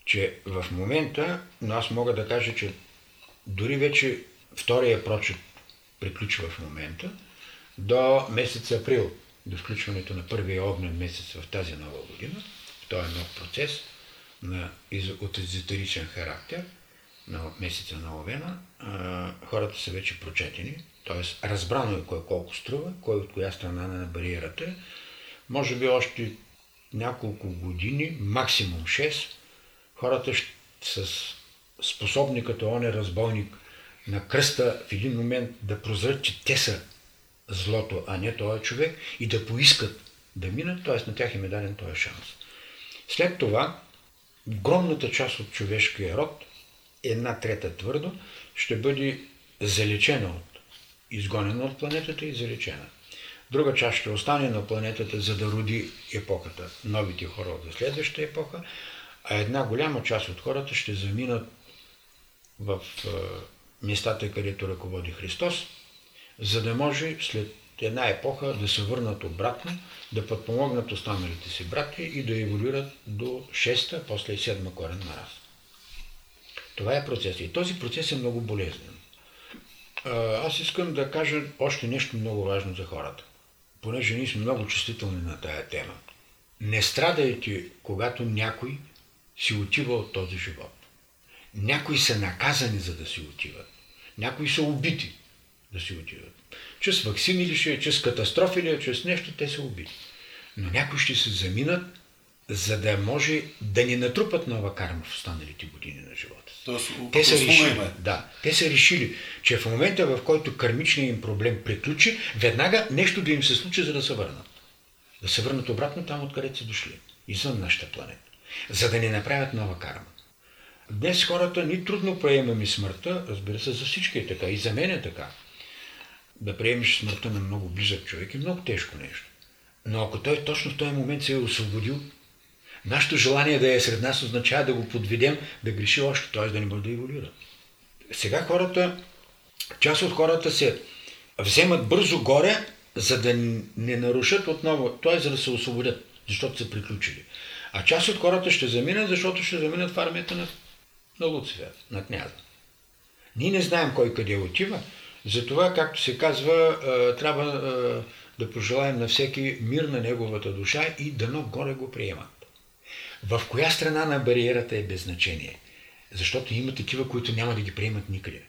Speaker 2: че в момента, но аз мога да кажа, че дори вече втория прочет приключва в момента, до месец април, до включването на първия огнен месец в тази нова година, този е нов процес на, от езотеричен характер, на месеца на Овена, хората са вече прочетени, т.е. разбрано е кой колко струва, кой от коя страна на бариерата е. Може би още няколко години, максимум 6, хората с способни като он е разбойник на кръста в един момент да прозрат, че те са злото, а не този човек и да поискат да минат, т.е. на тях им е даден този шанс. След това, огромната част от човешкия род, една трета твърдо, ще бъде залечена от, изгонена от планетата и залечена. Друга част ще остане на планетата, за да роди епохата, новите хора от следващата епоха, а една голяма част от хората ще заминат в е, местата, където ръководи Христос, за да може след една епоха да се върнат обратно, да подпомогнат останалите си брати и да еволюират до 6-та, после 7 коренна раса. Това е процес. И този процес е много болезнен. Аз искам да кажа още нещо много важно за хората. Понеже ние сме много чувствителни на тая тема. Не страдайте, когато някой си отива от този живот. Някои са наказани, за да си отиват. Някои са убити да си отиват. Чрез вакцини ли ще е, чрез катастрофи ли е, чрез нещо, те са убити. Но някои ще се заминат, за да може да ни натрупат нова карма в останалите години на живота.
Speaker 3: Тоест,
Speaker 2: те са решили, да, те са решили, че в момента, в който кармичният им проблем приключи, веднага нещо да им се случи, за да се върнат. Да се върнат обратно там, откъдето са дошли. Извън нашата планета. За да не направят нова карма. Днес хората ни трудно приемаме смъртта, разбира се, за всички е така. И за мен е така. Да приемеш смъртта на много близък човек е много тежко нещо. Но ако той точно в този момент се е освободил, нашето желание да е сред нас означава да го подведем, да греши още, т.е. да не може да еволюира. Сега хората, част от хората се вземат бързо горе, за да не нарушат отново, т.е. за да се освободят, защото са приключили. А част от хората ще заминат, защото ще заминат в армията на на Луцифер, на княза. Ние не знаем кой къде отива, затова, както се казва, трябва да пожелаем на всеки мир на неговата душа и дано горе го приемат. В коя страна на бариерата е без значение? Защото има такива, които няма да ги приемат никъде.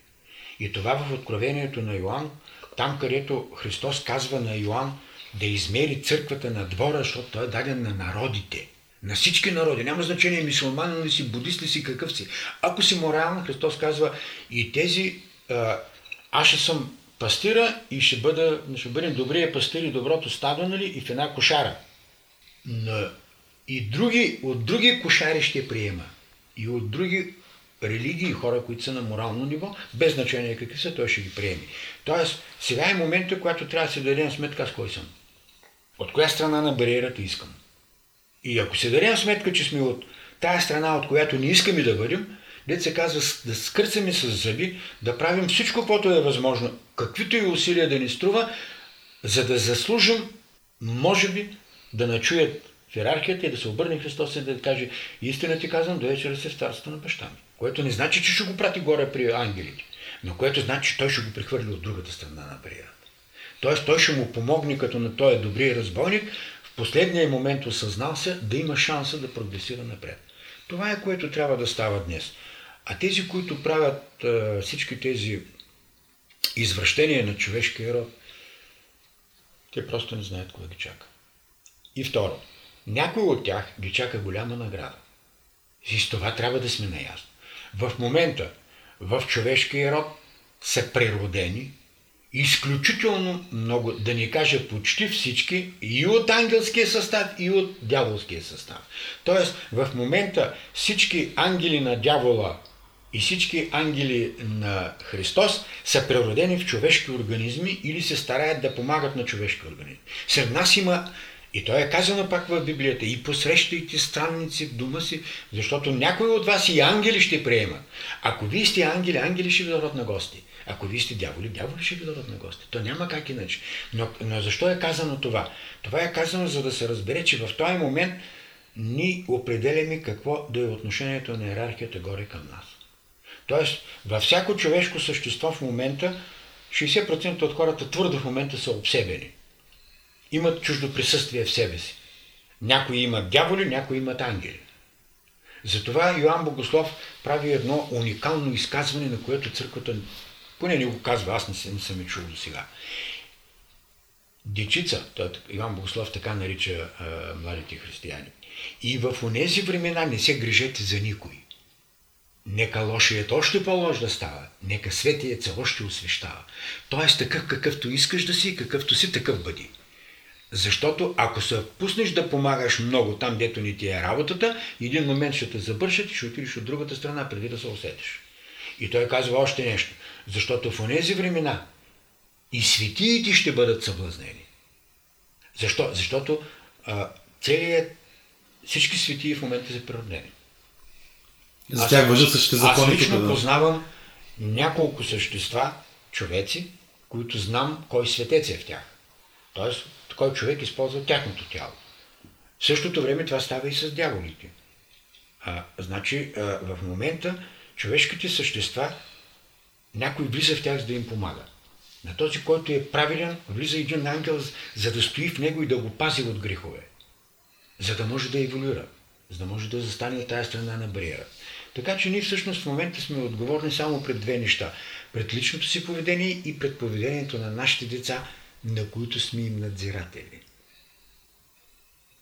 Speaker 2: И това в Откровението на Йоанн, там където Христос казва на Йоанн да измери църквата на двора, защото той е даден на народите – на всички народи. Няма значение мисулманин ли си, будист ли си, какъв си. Ако си морален, Христос казва и тези, а, аз ще съм пастира и ще, бъда, ще бъдем добрия пастир и доброто стадо, нали, и в една кошара. Но и други, от други кошари ще приема. И от други религии, хора, които са на морално ниво, без значение какви са, той ще ги приеме. Тоест, сега е момента, когато трябва да се дадем сметка с кой съм. От коя страна на бариерата искам. И ако се дадем сметка, че сме от тая страна, от която не искаме да бъдем, дет се казва да скърцаме с зъби, да правим всичко, което е възможно, каквито и усилия да ни струва, за да заслужим, може би, да начуят в иерархията и да се обърне Христос и да каже, истина ти казвам, до вечера се в царството на баща ми. Което не значи, че ще го прати горе при ангелите, но което значи, че той ще го прехвърли от другата страна на бариерата. Тоест той ще му помогне, като на той е добрия разбойник, последния момент осъзнал се да има шанса да прогресира напред. Това е което трябва да става днес. А тези, които правят а, всички тези извращения на човешкия род, те просто не знаят кога ги чака. И второ, някой от тях ги чака голяма награда. И с това трябва да сме наясно. В момента в човешкия род са природени изключително много, да ни кажа почти всички, и от ангелския състав, и от дяволския състав. Тоест, в момента всички ангели на дявола и всички ангели на Христос са природени в човешки организми или се стараят да помагат на човешки организми. Сред нас има, и то е казано пак в Библията, и посрещайте странници в дома си, защото някои от вас и ангели ще приемат. Ако вие сте ангели, ангели ще ви дадат на гости. Ако вие сте дяволи, дяволи ще ви дадат на гости. То няма как иначе. Но, но защо е казано това? Това е казано, за да се разбере, че в този момент ние определяме какво да е отношението на иерархията горе към нас. Тоест, във всяко човешко същество в момента 60% от хората твърдо в момента са обсебени. Имат чуждо присъствие в себе си. Някои имат дяволи, някои имат ангели. Затова Йоанн Богослов прави едно уникално изказване, на което църквата поне не го казва, аз не съм, не съм чул до сега. Дечица, Иван Богослов така нарича а, младите християни. И в онези времена не се грижете за никой. Нека лошият още по-лош да става, нека светият се още освещава. Тоест такъв какъвто искаш да си, какъвто си, такъв бъди. Защото ако се пуснеш да помагаш много там, дето ни ти е работата, един момент ще те забършат и ще отидеш от другата страна, преди да се усетиш. И той казва още нещо. Защото в онези времена и светиите ще бъдат съблазнени. Защо? Защото а, целият, всички светии в момента са природени.
Speaker 1: За тях въжат същите закони.
Speaker 2: Аз лично да. познавам няколко същества, човеци, които знам кой светец е в тях. Тоест, кой човек използва тяхното тяло. В същото време това става и с дяволите. А, значи, а, в момента човешките същества, някой влиза в тях, за да им помага. На този, който е правилен, влиза един ангел, за да стои в него и да го пази от грехове. За да може да еволюира. За да може да застане от тази страна на бариера. Така че ние всъщност в момента сме отговорни само пред две неща. Пред личното си поведение и пред поведението на нашите деца, на които сме им надзиратели.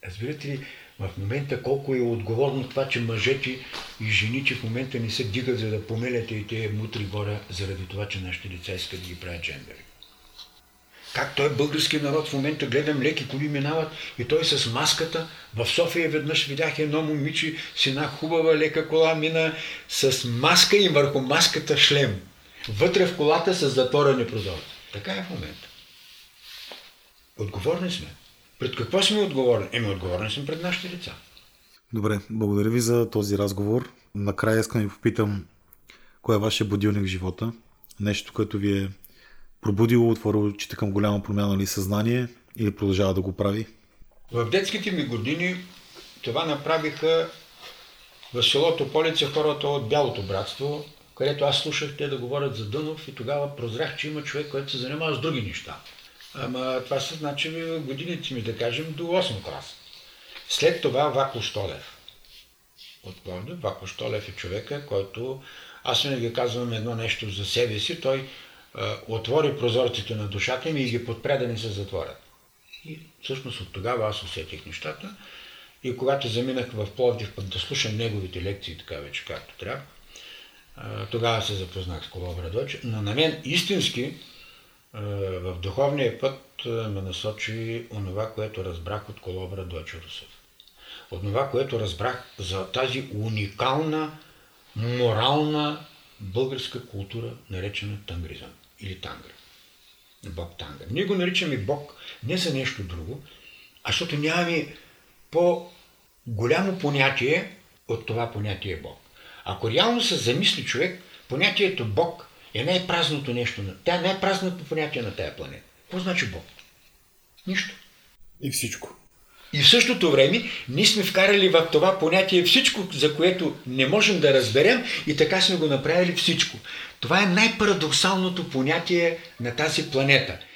Speaker 2: Разбирате ли, в момента колко е отговорно това, че мъжете и жените в момента не се дигат, за да помеляте и те мутри горе, заради това, че нашите деца искат да ги правят джендери. Как той български народ в момента гледам леки коли минават и той с маската. В София веднъж видях едно момиче с една хубава лека кола мина с маска и върху маската шлем. Вътре в колата с затворени прозорци. Така е в момента. Отговорни сме. Пред какво сме отговорни? Еми, отговорни сме пред нашите деца.
Speaker 1: Добре, благодаря ви за този разговор. Накрая искам да ви попитам, кой е вашия будилник в живота? Нещо, което ви е пробудило, отворило очите към голяма промяна или съзнание или продължава да го прави?
Speaker 2: В детските ми години това направиха в селото Полица хората от Бялото братство, където аз слушах те да говорят за Дънов и тогава прозрях, че има човек, който се занимава с други неща. Ама това са значи годините ми, да кажем, до 8 клас. След това Вако Штолев. От. Вако Штолев е човека, който аз винаги казвам едно нещо за себе си. Той а, отвори прозорците на душата ми и ги подпря да не се затворят. И всъщност от тогава аз усетих нещата. И когато заминах в Пловдив пък да слушам неговите лекции, така вече както трябва, тогава се запознах с Колобра Дойче. Но на мен истински в духовния път е, ме насочи онова, което разбрах от Колобра Дойче Русев. От това, което разбрах за тази уникална, морална българска култура, наречена тангризъм или тангра. Бог Тангра. Ние го наричаме Бог не за нещо друго, а защото нямаме по-голямо понятие от това понятие Бог. Ако реално се замисли човек, понятието Бог е най-празното нещо. Тя е най-празното понятие на тая планета. Какво значи Бог? Нищо.
Speaker 1: И всичко.
Speaker 2: И в същото време ние сме вкарали в това понятие всичко, за което не можем да разберем и така сме го направили всичко. Това е най-парадоксалното понятие на тази планета –